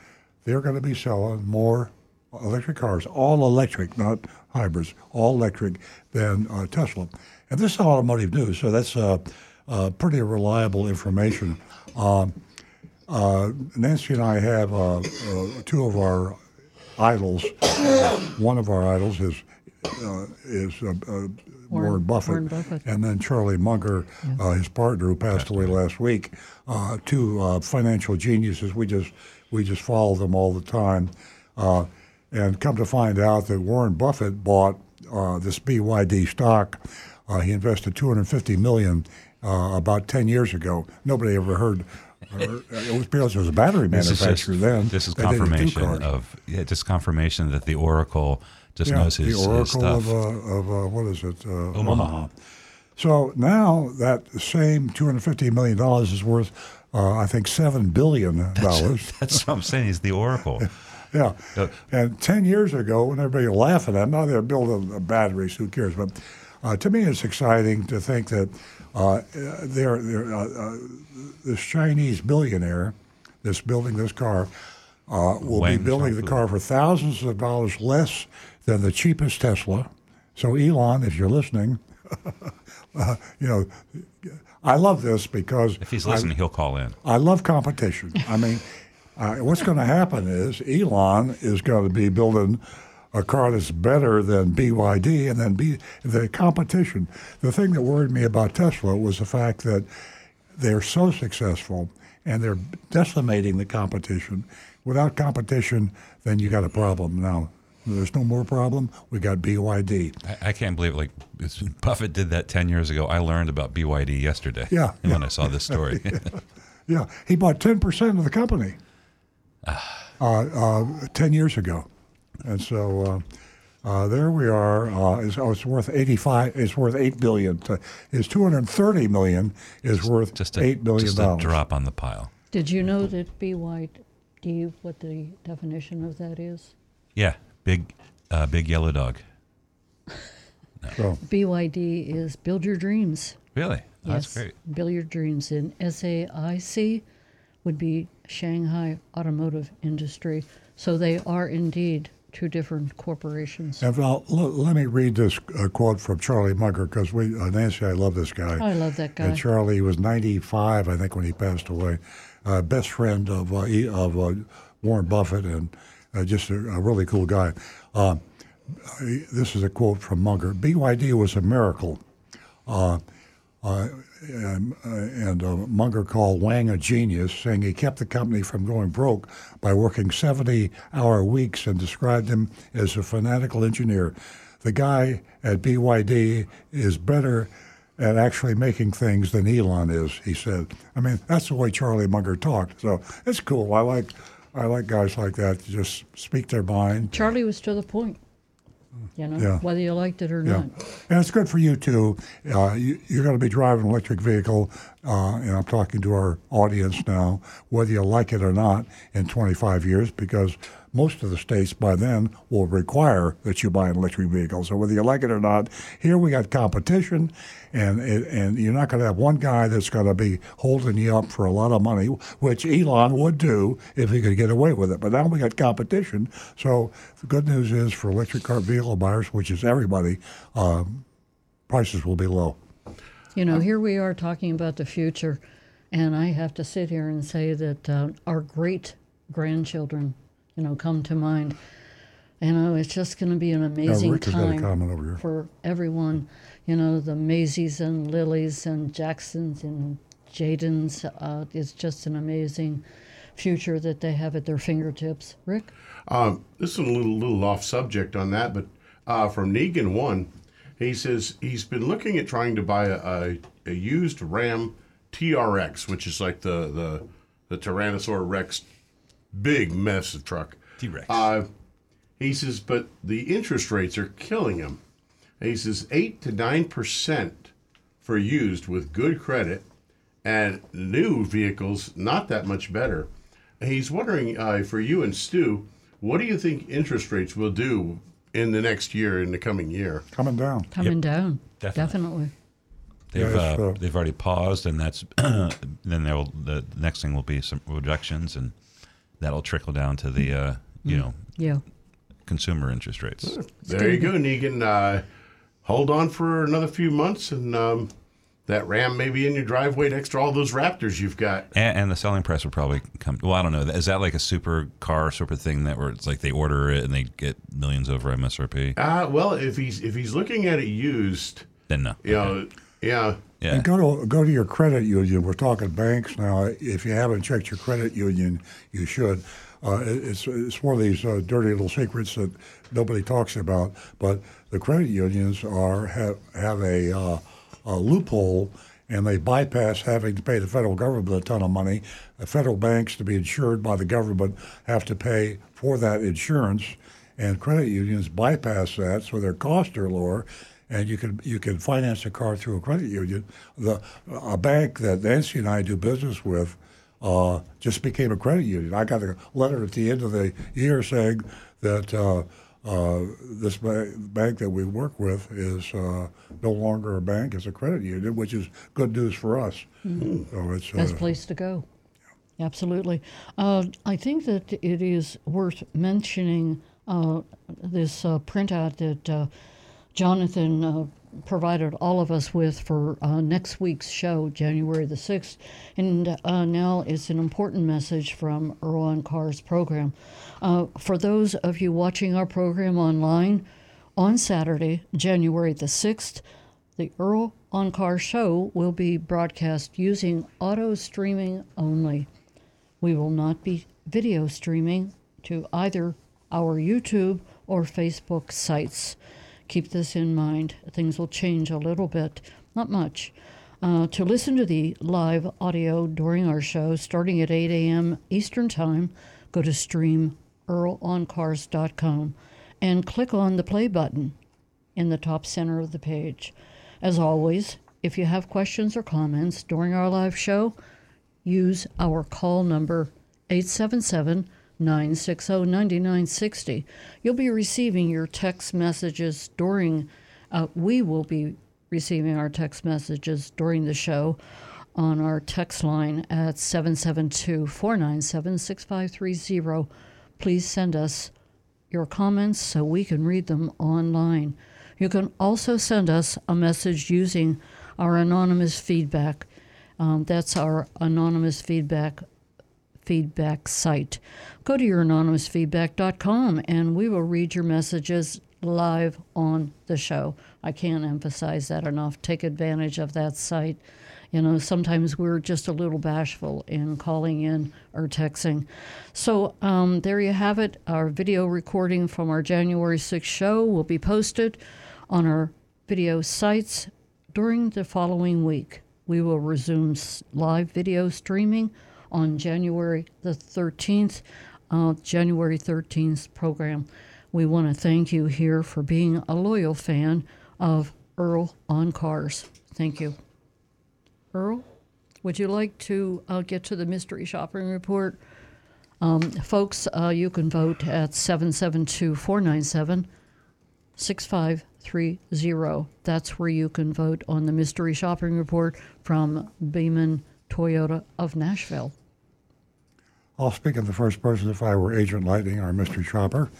they're going to be selling more electric cars, all electric, not hybrids, all electric than uh, Tesla. And this is automotive news, so that's uh, uh, pretty reliable information. Um, uh, Nancy and I have uh, uh, two of our idols. One of our idols is uh, is uh, uh, Warren, Buffett, Warren Buffett. and then Charlie Munger, uh, his partner, who passed away last week. Uh, two uh, financial geniuses. We just we just follow them all the time, uh, and come to find out that Warren Buffett bought uh, this BYD stock. Uh, he invested 250 million uh, about 10 years ago. Nobody ever heard. or- it was because it was a battery manufacturer just, then. This is confirmation of yeah, just confirmation that the Oracle just yeah, knows his, the his Oracle stuff. of, uh, of uh, what is it? Uh, Omaha. So now that same $250 million is worth uh, I think seven billion dollars. That's what I'm saying. He's the oracle. *laughs* Yeah. Uh, And 10 years ago, when everybody was laughing at them, now they're building batteries, who cares? But uh, to me, it's exciting to think that uh, they're, they're, uh, uh, this Chinese billionaire that's building this car uh, will Wang be building the car for thousands of dollars less than the cheapest Tesla. So, Elon, if you're listening, *laughs* uh, you know, I love this because If he's I- listening, he'll call in. I love competition. I mean, uh, what's going to happen is Elon is going to be building a car that's better than BYD, and then be the competition. The thing that worried me about Tesla was the fact that they're so successful and they're decimating the competition. Without competition, then you got a problem. Now, there's no more problem. We got BYD. I, I can't believe like it's- *laughs* Buffett did that ten years ago. I learned about BYD yesterday. Yeah, *laughs* when I saw this story. *laughs* Yeah, he bought ten percent of the company ten years ago, and so uh, uh, there we are. Uh, it's, oh, it's worth eighty-five. It's worth eight billion. To, his two hundred thirty million is worth just a, eight billion just a dollars. drop on the pile. Did you know that BYD, what the definition of that is? Yeah, big, uh, big yellow dog. *laughs* So BYD is Build Your Dreams. Really? That's great. Build Your Dreams. And SAIC would be Shanghai Automotive Industry. So they are indeed two different corporations. And Val, l- let me read this uh, quote from Charlie Munger because we, uh, Nancy, I love this guy. I love that guy. And Charlie was 95, I think, when he passed away. Uh, best friend of uh, of uh, Warren Buffett and uh, just a, a really cool guy. Uh, this is a quote from Munger. BYD was a miracle. Uh, uh, and uh, and uh, Munger called Wang a genius, saying he kept the company from going broke by working 70 hour weeks and described him as a fanatical engineer. The guy at BYD is better at actually making things than Elon is, he said. I mean, that's the way Charlie Munger talked. So it's cool. I like, I like guys like that to just speak their mind. Charlie was to the point, you know, Yeah. whether you liked it or Yeah, not. and it's good for you too. Uh, you, you're going to be driving an electric vehicle, uh, and I'm talking to our audience now, whether you like it or not, in 25 years, because most of the states by then will require that you buy an electric vehicle. So whether you like it or not, here we got competition, and it, and you're not going to have one guy that's going to be holding you up for a lot of money, which Elon would do if he could get away with it. But now we got competition. So the good news is for electric car vehicle buyers, which is everybody, um, prices will be low. You know, here we are talking about the future, and I have to sit here and say that uh, our great grandchildren, you know, come to mind. You know, it's just going to be an amazing Rick has got a time comment over here. for everyone. You know, the Maisies and Lilies and Jacksons and Jadens. Uh, it's just an amazing future that they have at their fingertips. Rick? Um, this is a little little off subject on that, but uh, from Negan One, he says he's been looking at trying to buy a, a, a used Ram TRX, which is like the the the Tyrannosaurus Rex, big massive truck. T-Rex. Uh, he says, but the interest rates are killing him. He says eight to nine percent for used with good credit, and new vehicles not that much better. He's wondering uh, for you and Stu, what do you think interest rates will do in the next year, in the coming year? Coming down. Coming down. definitely. Definitely. They've Yeah, uh, they've already paused, and that's *clears throat* then there will the next thing will be some reductions, and that'll trickle down to the uh, you know Yeah. consumer interest rates. There you go, Negan. Uh, hold on for another few months, and um, that Ram may be in your driveway next to all those Raptors you've got. And, and the selling price will probably come. Well, I don't know. Is that like a super car sort of thing that where it's like they order it and they get millions over MSRP? Uh, well, if he's if he's looking at it used, Then no. you know, yeah, Yeah. And go to go to your credit union. We're talking banks now. If you haven't checked your credit union, you should. Uh, it- it's it's one of these uh, dirty little secrets that nobody talks about. But the credit unions are have have a, uh, a loophole, and they bypass having to pay the federal government a ton of money. The federal banks to be insured by the government have to pay for that insurance, and credit unions bypass that, so their costs are lower and you can you can finance a car through a credit union. The a bank that Nancy and I do business with, uh, just became a credit union. I got a letter at the end of the year saying that uh, uh, this ba- bank that we work with is uh, no longer a bank; it's a credit union, which is good news for us. Mhm. So it's Best uh, place to go. Absolutely. Uh, I think that it is worth mentioning uh, this uh, printout that uh, Jonathan uh, provided all of us with for uh, next week's show, January the 6th. And uh, now it's an important message from Earl on Cars program. Uh, for those of you watching our program online, on Saturday, January the 6th, the Earl on Car show will be broadcast using auto streaming only. We will not be video streaming to either our YouTube or Facebook sites. Keep this in mind. Things will change a little bit, not much. Uh, to listen to the live audio during our show, starting at 8 a.m. Eastern Time, go to stream earloncars.com and click on the play button in the top center of the page. As always, if you have questions or comments during our live show, use our call number 877 960 9960. You'll be receiving your text messages during, uh, we will be receiving our text messages during the show on our text line at 772 497 6530. Please send us your comments so we can read them online. You can also send us a message using our anonymous feedback. Um, that's our anonymous feedback feedback site. Go to your anonymousfeedback.com and we will read your messages live on the show. I can't emphasize that enough. Take advantage of that site. You know, sometimes we're just a little bashful in calling in or texting. So um, there you have it. Our video recording from our January 6th show will be posted on our video sites during the following week. We will resume live video streaming on January the 13th, uh, January 13th program. We want to thank you here for being a loyal fan of Earl on Cars. Thank you. Earl, would you like to uh, get to the mystery shopping report? Um, folks, uh, you can vote at 772 497 6530. That's where you can vote on the mystery shopping report from Beaman Toyota of Nashville. I'll speak in the first person if I were Agent Lightning, or mystery shopper.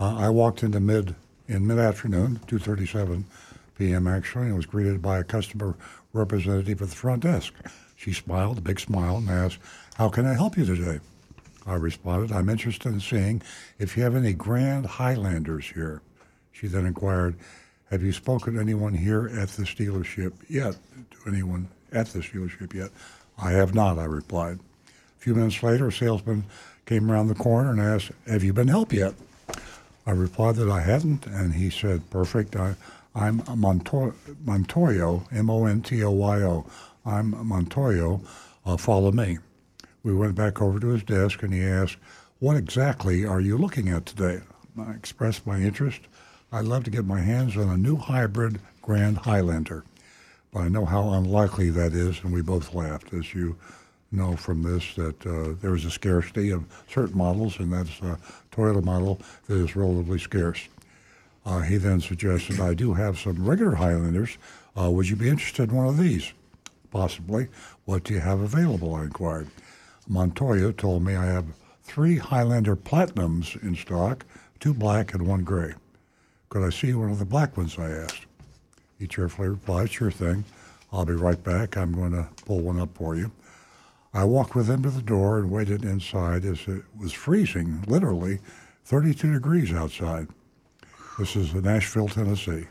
Uh, I walked into mid in mid afternoon, 2:37 p.m. actually, and was greeted by a customer representative at the front desk. She smiled, a big smile, and asked, "How can I help you today?" I responded, "I'm interested in seeing if you have any Grand Highlanders here." She then inquired, "Have you spoken to anyone here at this dealership yet? To anyone at this dealership yet?" "I have not," I replied. A few minutes later, a salesman came around the corner and asked, Have you been helped yet? I replied that I hadn't, and he said, Perfect. I, I'm Monto- Montoyo, M O N T O Y O. I'm Montoyo. Uh, follow me. We went back over to his desk, and he asked, What exactly are you looking at today? I expressed my interest. I'd love to get my hands on a new hybrid Grand Highlander. But I know how unlikely that is, and we both laughed. As you know from this, that uh, there is a scarcity of certain models, and that's a Toyota model that is relatively scarce. Uh, he then suggested, I do have some regular Highlanders. Uh, would you be interested in one of these? Possibly. What do you have available? I inquired. Montoya told me I have three Highlander Platinums in stock, two black and one gray. Could I see one of the black ones? I asked. He cheerfully replied, Sure thing. I'll be right back. I'm going to pull one up for you. I walked with him to the door and waited inside as it was freezing, literally 32 degrees outside. This is Nashville, Tennessee.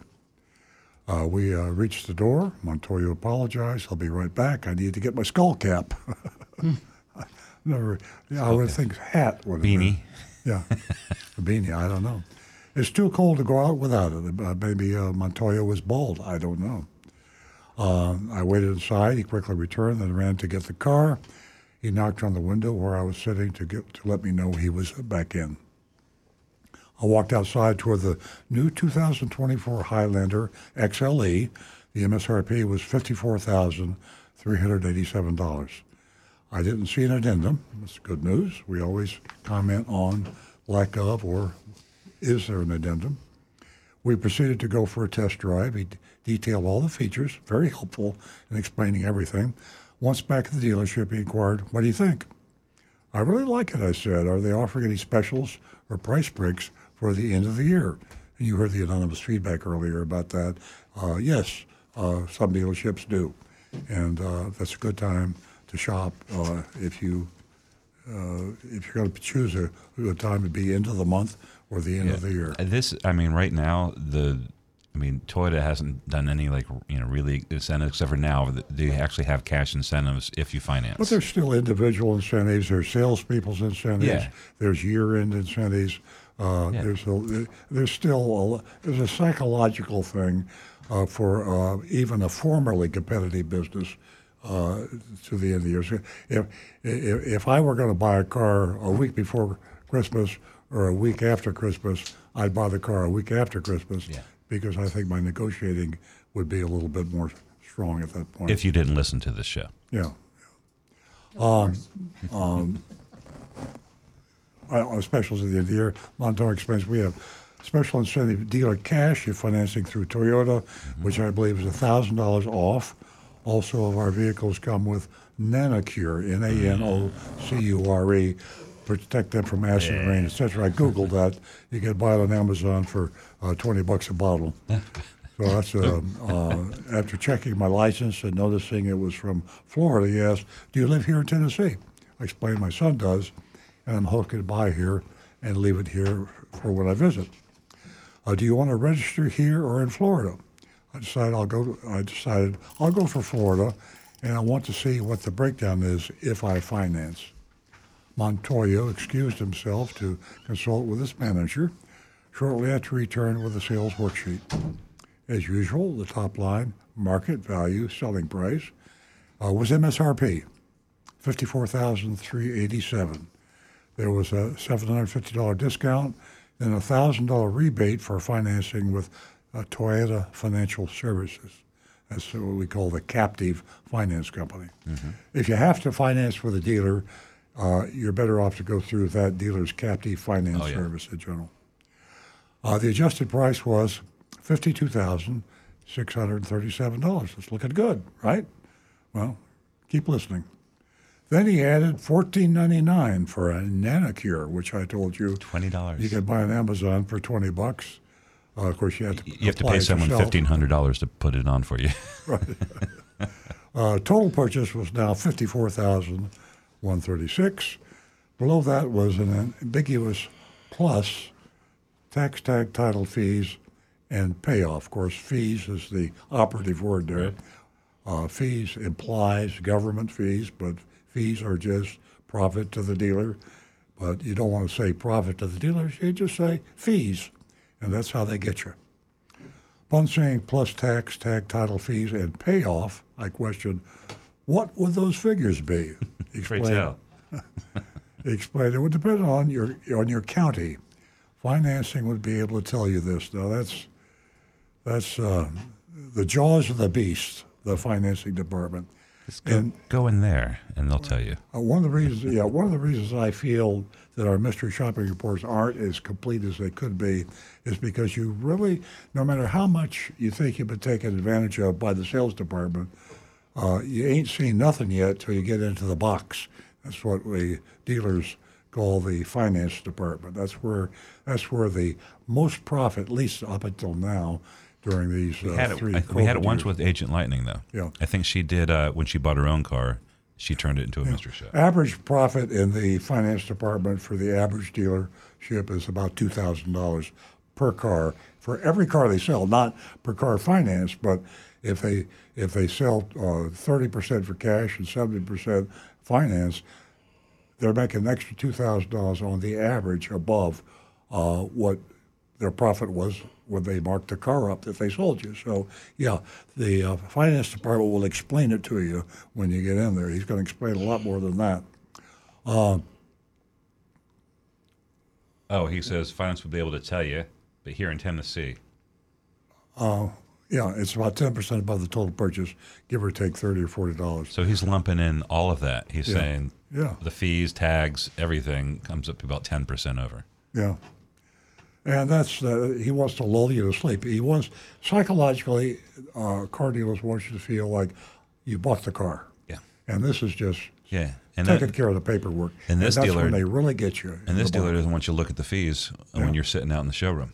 Uh, we uh, reached the door. Montoya apologized. I'll be right back. I need to get my skull cap. *laughs* Never, yeah, I would think hat would have been. Beanie. Yeah, a beanie. I don't know. It's too cold to go out without it. Uh, maybe uh, Montoya was bald. I don't know. Uh, I waited inside. He quickly returned, then ran to get the car. He knocked on the window where I was sitting to get to let me know he was back in. I walked outside toward the new 2024 Highlander XLE. The MSRP was $54,387. I didn't see an addendum. That's good news. We always comment on lack of or is there an addendum. We proceeded to go for a test drive. He d- detailed all the features, very helpful in explaining everything. Once back at the dealership, he inquired, What do you think? I really like it, I said. Are they offering any specials or price breaks for the end of the year? And you heard the anonymous feedback earlier about that. Uh, yes, uh, some dealerships do. And uh, that's a good time to shop uh, if you uh, if you're going to choose a, a time to be into the month or the end of the year. Uh, This, I mean, right now the, I mean, Toyota hasn't done any like you know really incentives except for now they actually have cash incentives if you finance. But there's still individual incentives. There's salespeople's incentives. Yeah. There's year-end incentives. Uh, Yeah. There's a, there's still a, there's a psychological thing uh, for uh, even a formerly competitive business uh, to the end of the year. So if if, if I were going to buy a car a week before Christmas or a week after Christmas, I'd buy the car a week after Christmas because I think my negotiating would be a little bit more strong at that point. if you didn't listen to this show. Yeah. Um, *laughs* um, uh, on specials at the end of the year, Montoya explains we have special incentive dealer cash if financing through Toyota, which I believe is thousand dollars off. Also, of our vehicles come with Nanocure, N-A-N-O-C-U-R-E, protect them from acid rain, etc. I googled that. You can buy it on Amazon for uh, twenty bucks a bottle. *laughs* So that's uh, uh, after checking my license and noticing it was from Florida. He asked, "Do you live here in Tennessee?" I explained my son does, and I'm hoping to buy here and leave it here for when I visit. Uh, do you want to register here or in Florida? I decided I'll go. I decided I'll go for Florida, and I want to see what the breakdown is if I finance. Montoya excused himself to consult with his manager. Shortly after he returned with a sales worksheet. As usual, the top line, market value, selling price, uh, was MSRP, fifty-four thousand three eighty-seven. There was a seven hundred fifty dollar discount, and a thousand dollar rebate for financing with uh, Toyota Financial Services. That's what we call the captive finance company. If you have to finance with a dealer, uh, you're better off to go through that dealer's captive finance oh, yeah. service in General. Uh, the adjusted price was fifty-two thousand six hundred thirty-seven dollars. That's looking good, right? Well, keep listening. Then he added fourteen ninety-nine for a nanocure, which I told you twenty dollars. You could buy on Amazon for twenty bucks. Uh, of course, you have to. You have to pay someone fifteen hundred dollars to put it on for you. right. *laughs* Uh, total purchase was now fifty-four thousand. dollars 136. Below that was an ambiguous plus tax tag title fees and payoff. Of course, fees is the operative word there. Right. Uh, fees implies government fees, but fees are just profit to the dealer. But you don't want to say profit to the dealers, you just say fees, and that's how they get you. Upon saying plus tax, tag title fees, and payoff, I question what would those figures be? *laughs* Tell. Explain. *laughs* It would depend on your on your county. Financing would be able to tell you this. Now that's that's uh, the jaws of the beast. The financing department. Just Go, and, go in there, and they'll tell you. Uh, one of the reasons, yeah, one of the reasons I feel that our mystery shopping reports aren't as complete as they could be is because you really, no matter how much you think you've been taken advantage of by the sales department, uh, you ain't seen nothing yet till you get into the box. That's what we dealers call the finance department. That's where that's where the most profit, at least up until now, during these uh, We had it, three. I- we had it once years. with Agent Lightning, though. Yeah. I think she did uh, when she bought her own car. She turned it into a mystery shop. Average profit in the finance department for the average dealership is about two thousand dollars per car for every car they sell, not per car finance, but if they if they sell uh, thirty percent for cash and seventy percent finance, they're making an extra two thousand dollars on the average above uh, what their profit was when they marked the car up that they sold you. So yeah, the uh, finance department will explain it to you when you get in there. He's going to explain a lot more than that. Uh, Oh, he says finance will be able to tell you, but here in Tennessee, uh, Yeah, it's about ten percent above the total purchase, give or take thirty or forty dollars. So he's lumping in all of that. He's Yeah. saying Yeah. the fees, tags, everything comes up to about 10% over. Yeah. And that's uh, he wants to lull you to sleep. He wants psychologically, uh, car dealers want you to feel like you bought the car. Yeah. And this is just Yeah. And taking that- care of the paperwork. And this that's dealer- they really get you. And this dealer doesn't want you to look at the fees when you're sitting out in the showroom.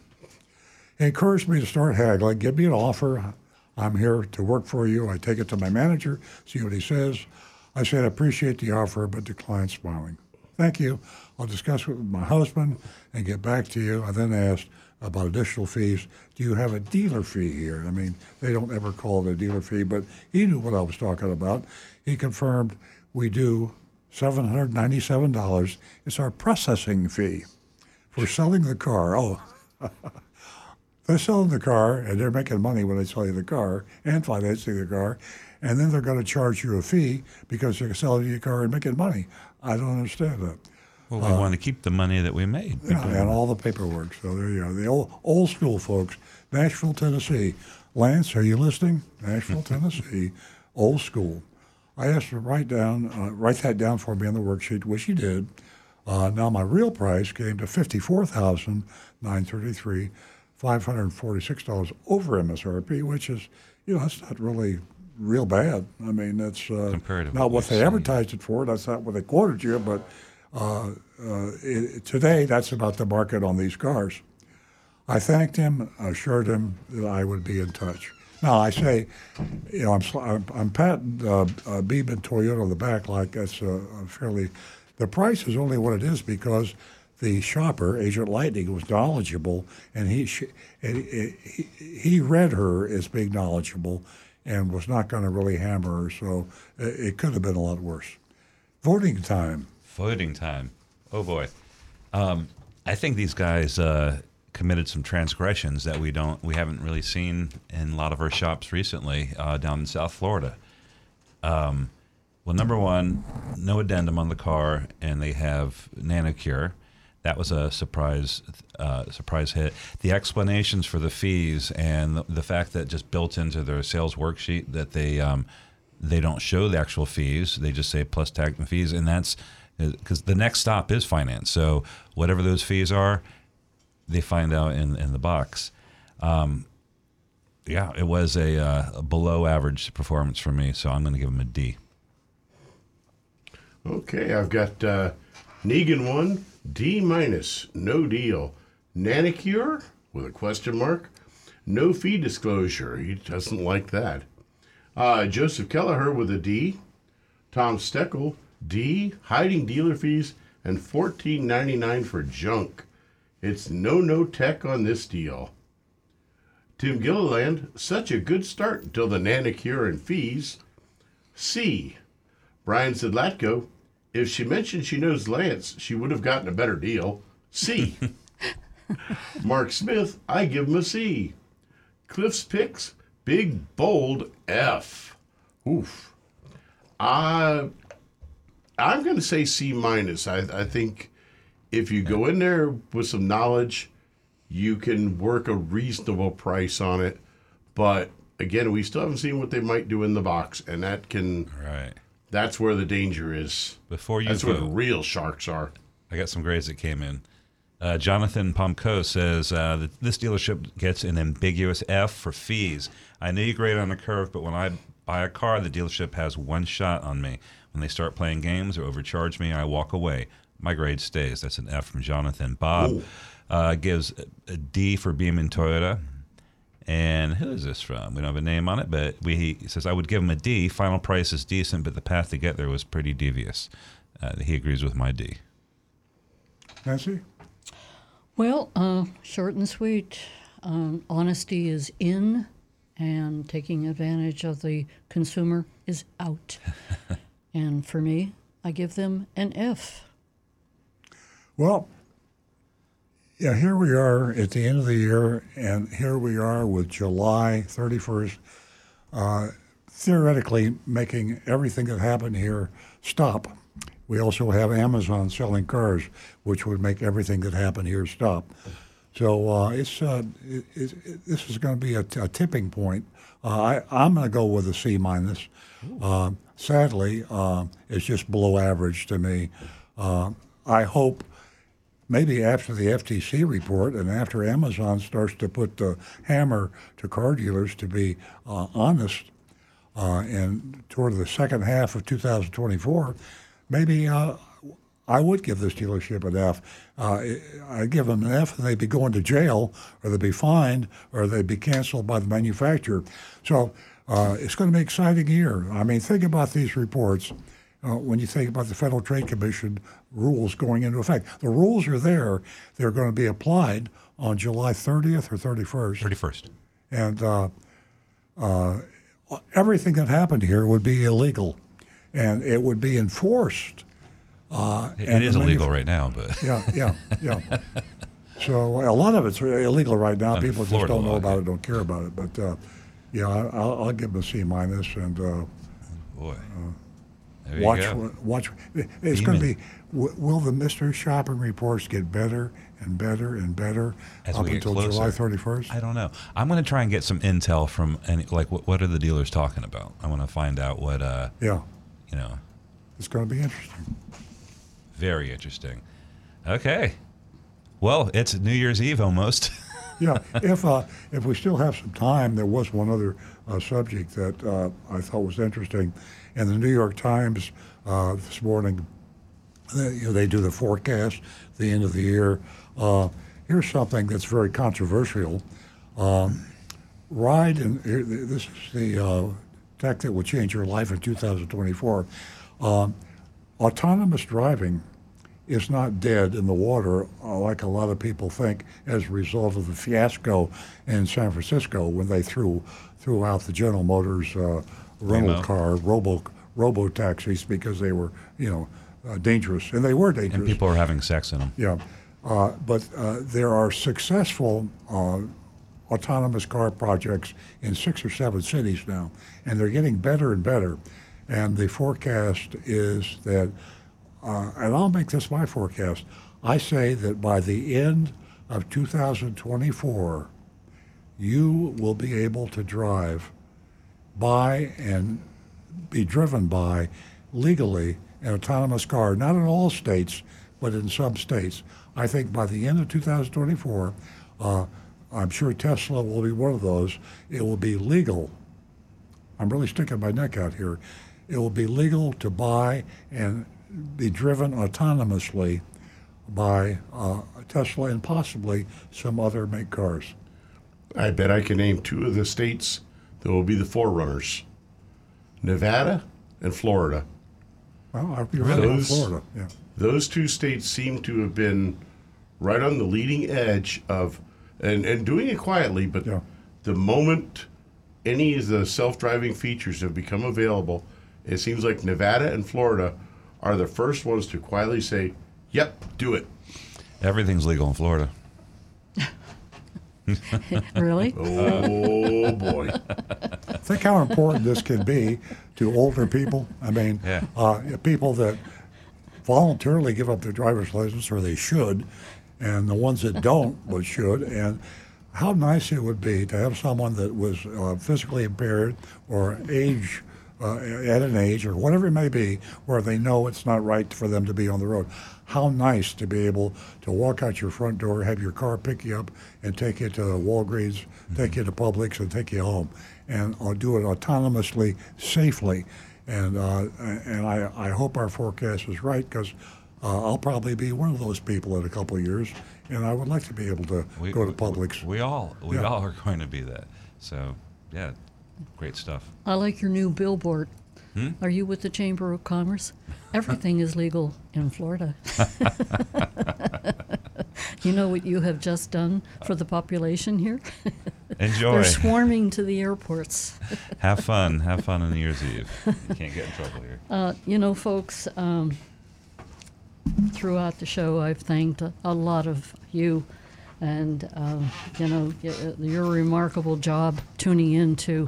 Encouraged me to start haggling. Give me an offer. I'm here to work for you. I take it to my manager, see what he says. I said, I appreciate the offer, but declined smiling. Thank you. I'll discuss it with my husband and get back to you. I then asked about additional fees. Do you have a dealer fee here? I mean, they don't ever call it a dealer fee, but he knew what I was talking about. He confirmed we do $797. It's our processing fee for selling the car. Oh, *laughs* They're selling the car and they're making money when they sell you the car and financing the car, and then they're going to charge you a fee because they're selling you a car and making money. I don't understand that. Well, we uh, want to keep the money that we made. Yeah, and all the paperwork. So there you are. The old, old school folks, Nashville, Tennessee. Lance, are you listening? Nashville, *laughs* Tennessee, old school. I asked her to write down, uh, write that down for me on the worksheet, which she did. Uh, now my real price came to fifty-four thousand nine thirty-three. dollars $546 over MSRP, which is, you know, that's not really real bad. I mean, that's uh, not what they uh, advertised it for. That's not what they quoted you, but uh, uh, it, today that's about the market on these cars. I thanked him, assured him that I would be in touch. Now I say, you know, I'm I'm, I'm patting uh, uh, Beaman Toyota on the back like that's a, a fairly. The price is only what it is because the shopper, Agent Lightning, was knowledgeable, and he sh- and he, he read her as being knowledgeable, and was not going to really hammer her. So it, it could have been a lot worse. Voting time. Voting time. Oh boy. Um, I think these guys uh, committed some transgressions that we don't, we haven't really seen in a lot of our shops recently uh, down in South Florida. Um, well, number one, no addendum on the car, and they have Nanocure. That was a surprise, uh, surprise hit. The explanations for the fees and the, the fact that just built into their sales worksheet that they um, they don't show the actual fees. They just say plus tax and fees, and that's because the next stop is finance. So whatever those fees are, they find out in in the box. Um, yeah, it was a, uh, a below average performance for me, so I'm going to give them a D. Okay, I've got uh, Negan one D minus, no deal. Nanicure with a question mark, no fee disclosure. He doesn't like that. Uh, Joseph Kelleher with a D. Tom Steckel D, hiding dealer fees and fourteen ninety nine for junk. It's no no tech on this deal. Tim Gilliland, such a good start until the nanicure and fees. C. Brian Zidlatko, if she mentioned she knows Lance, she would have gotten a better deal. C. *laughs* Mark Smith, I give him a C. Cliff's picks, big bold F. Oof. I I'm going to say C minus. I, I think if you go in there with some knowledge, you can work a reasonable price on it. But again, we still haven't seen what they might do in the box, and that can. Right. That's where the danger is. Before you That's where the real sharks are. I got some grades that came in. Uh, Jonathan Pomco says uh, that this dealership gets an ambiguous F for fees. I know you grade on the curve, but when I buy a car, the dealership has one shot on me. When they start playing games or overcharge me, I walk away. My grade stays. That's an F from Jonathan. Bob uh, gives a D for Beaman Toyota. And who is this from? We don't have a name on it, but we, he says, I would give him a D. Final price is decent, but the path to get there was pretty devious. Uh, he agrees with my D. Nancy? Well, uh, short and sweet. Um, honesty is in, and taking advantage of the consumer is out. *laughs* and for me, I give them an F. Well, yeah, here we are at the end of the year, and here we are with July 31st, uh, theoretically making everything that happened here stop. We also have Amazon selling cars, which would make everything that happened here stop. So uh, it's uh, it, it, it, this is going to be a, t- a tipping point. Uh, I, I'm going to go with a C minus. Uh, sadly, uh, it's just below average to me. I hope maybe after the FTC report and after Amazon starts to put the hammer to car dealers to be uh, honest, uh, and toward the second half of 2024, maybe uh, I would give this dealership an F. Uh, I'd give them an F and they'd be going to jail or they'd be fined or they'd be canceled by the manufacturer. So uh, it's going to be an exciting year. I mean, think about these reports uh, when you think about the Federal Trade Commission rules going into effect. The rules are there. They're going to be applied on July 30th or 31st. 31st. And uh, uh, everything that happened here would be illegal and it would be enforced. Uh, It- and it is illegal manuf- right now, but *laughs* yeah, yeah, yeah. So a lot of it's illegal right now. Under People just don't know about it, don't care about it. But uh, yeah, I- I'll, I'll give them a C minus and uh, boy, there watch. Watch. It's going to be. Will the mystery shopping reports get better and better and better As up until closer. July thirty first? I don't know. I'm going to try and get some intel from any like what, what are the dealers talking about? I want to find out what uh Yeah, you know it's going to be interesting. very interesting. Okay, well it's New Year's Eve almost. *laughs* yeah, if uh, if we still have some time, there was one other uh, subject that uh, I thought was interesting. In the New York Times uh, this morning, they, you know, they do the forecast, the end of the year. Uh, here's something that's very controversial. Um, ride, and this is the uh, tech that will change your life in 2024. Um, autonomous driving is not dead in the water uh, like a lot of people think as a result of the fiasco in San Francisco when they threw threw out the General Motors uh, rental Waymo. car robo robo taxis because they were you know uh, dangerous and they were dangerous. and people are having sex in them. Yeah, uh, but uh, there are successful uh, autonomous car projects in six or seven cities now, and they're getting better and better. And the forecast is that, uh, and I'll make this my forecast. I say that by the end of 2024, you will be able to drive by and be driven by legally an autonomous car, not in all states, but in some states. I think by the end of 2024, uh, I'm sure Tesla will be one of those. It will be legal. I'm really sticking my neck out here. It will be legal to buy and be driven autonomously by uh, Tesla and possibly some other make cars. I bet I can name two of the states that will be the forerunners Nevada and Florida. Well, I'll be right in Florida. Yeah. Those two states seem to have been right on the leading edge of, and, and doing it quietly, but the moment any of the self driving features have become available, it seems like Nevada and Florida are the first ones to quietly say, yep, do it. Everything's legal in Florida. *laughs* really? Oh, boy. Think how important this can be to older people. I mean, Yeah. uh, people that voluntarily give up their driver's license, or they should, and the ones that don't but should. And how nice it would be to have someone that was uh, physically impaired or age uh, at an age or whatever it may be where they know it's not right for them to be on the road. How nice to be able to walk out your front door, have your car pick you up, and take you to Walgreens, take you to Publix, and take you home, and uh, do it autonomously, safely. And uh, and I, I hope our forecast is right because uh, I'll probably be one of those people in a couple of years, and I would like to be able to We, go to we- Publix. We all we Yeah. all are going to be that. So yeah, great stuff. I like your new billboard. Hmm? Are you with the Chamber of Commerce? *laughs* Everything is legal in Florida. *laughs* you know what you have just done for the population here? *laughs* Enjoy. They're swarming to the airports. Have fun. Have fun on New Year's Eve. You can't get in trouble here. Uh, you know, folks, um, throughout the show, I've thanked a, a lot of you, and um, you know, uh, your remarkable job tuning into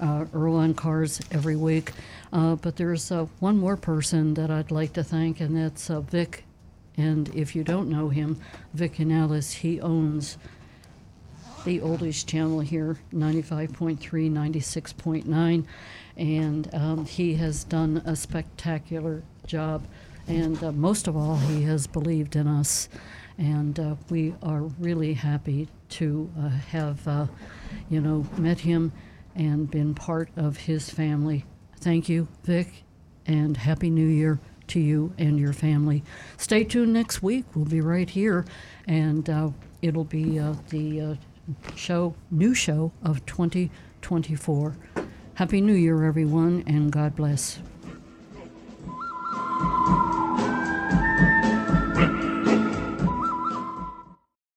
uh, Earl on Cars every week. Uh, but there's uh, one more person that I'd like to thank, and that's uh, Vic And if you don't know him, Vic Canales, he owns the oldest channel here, 95.3, 96.9, and um, he has done a spectacular job. And uh, most of all, he has believed in us, and uh, we are really happy to uh, have, you know, met him and been part of his family. Thank you, Vic, and Happy New Year to you and your family. Stay tuned next week. We'll be right here, and uh, it'll be uh, the uh, show, new show of 2024. Happy New Year, everyone, and God bless.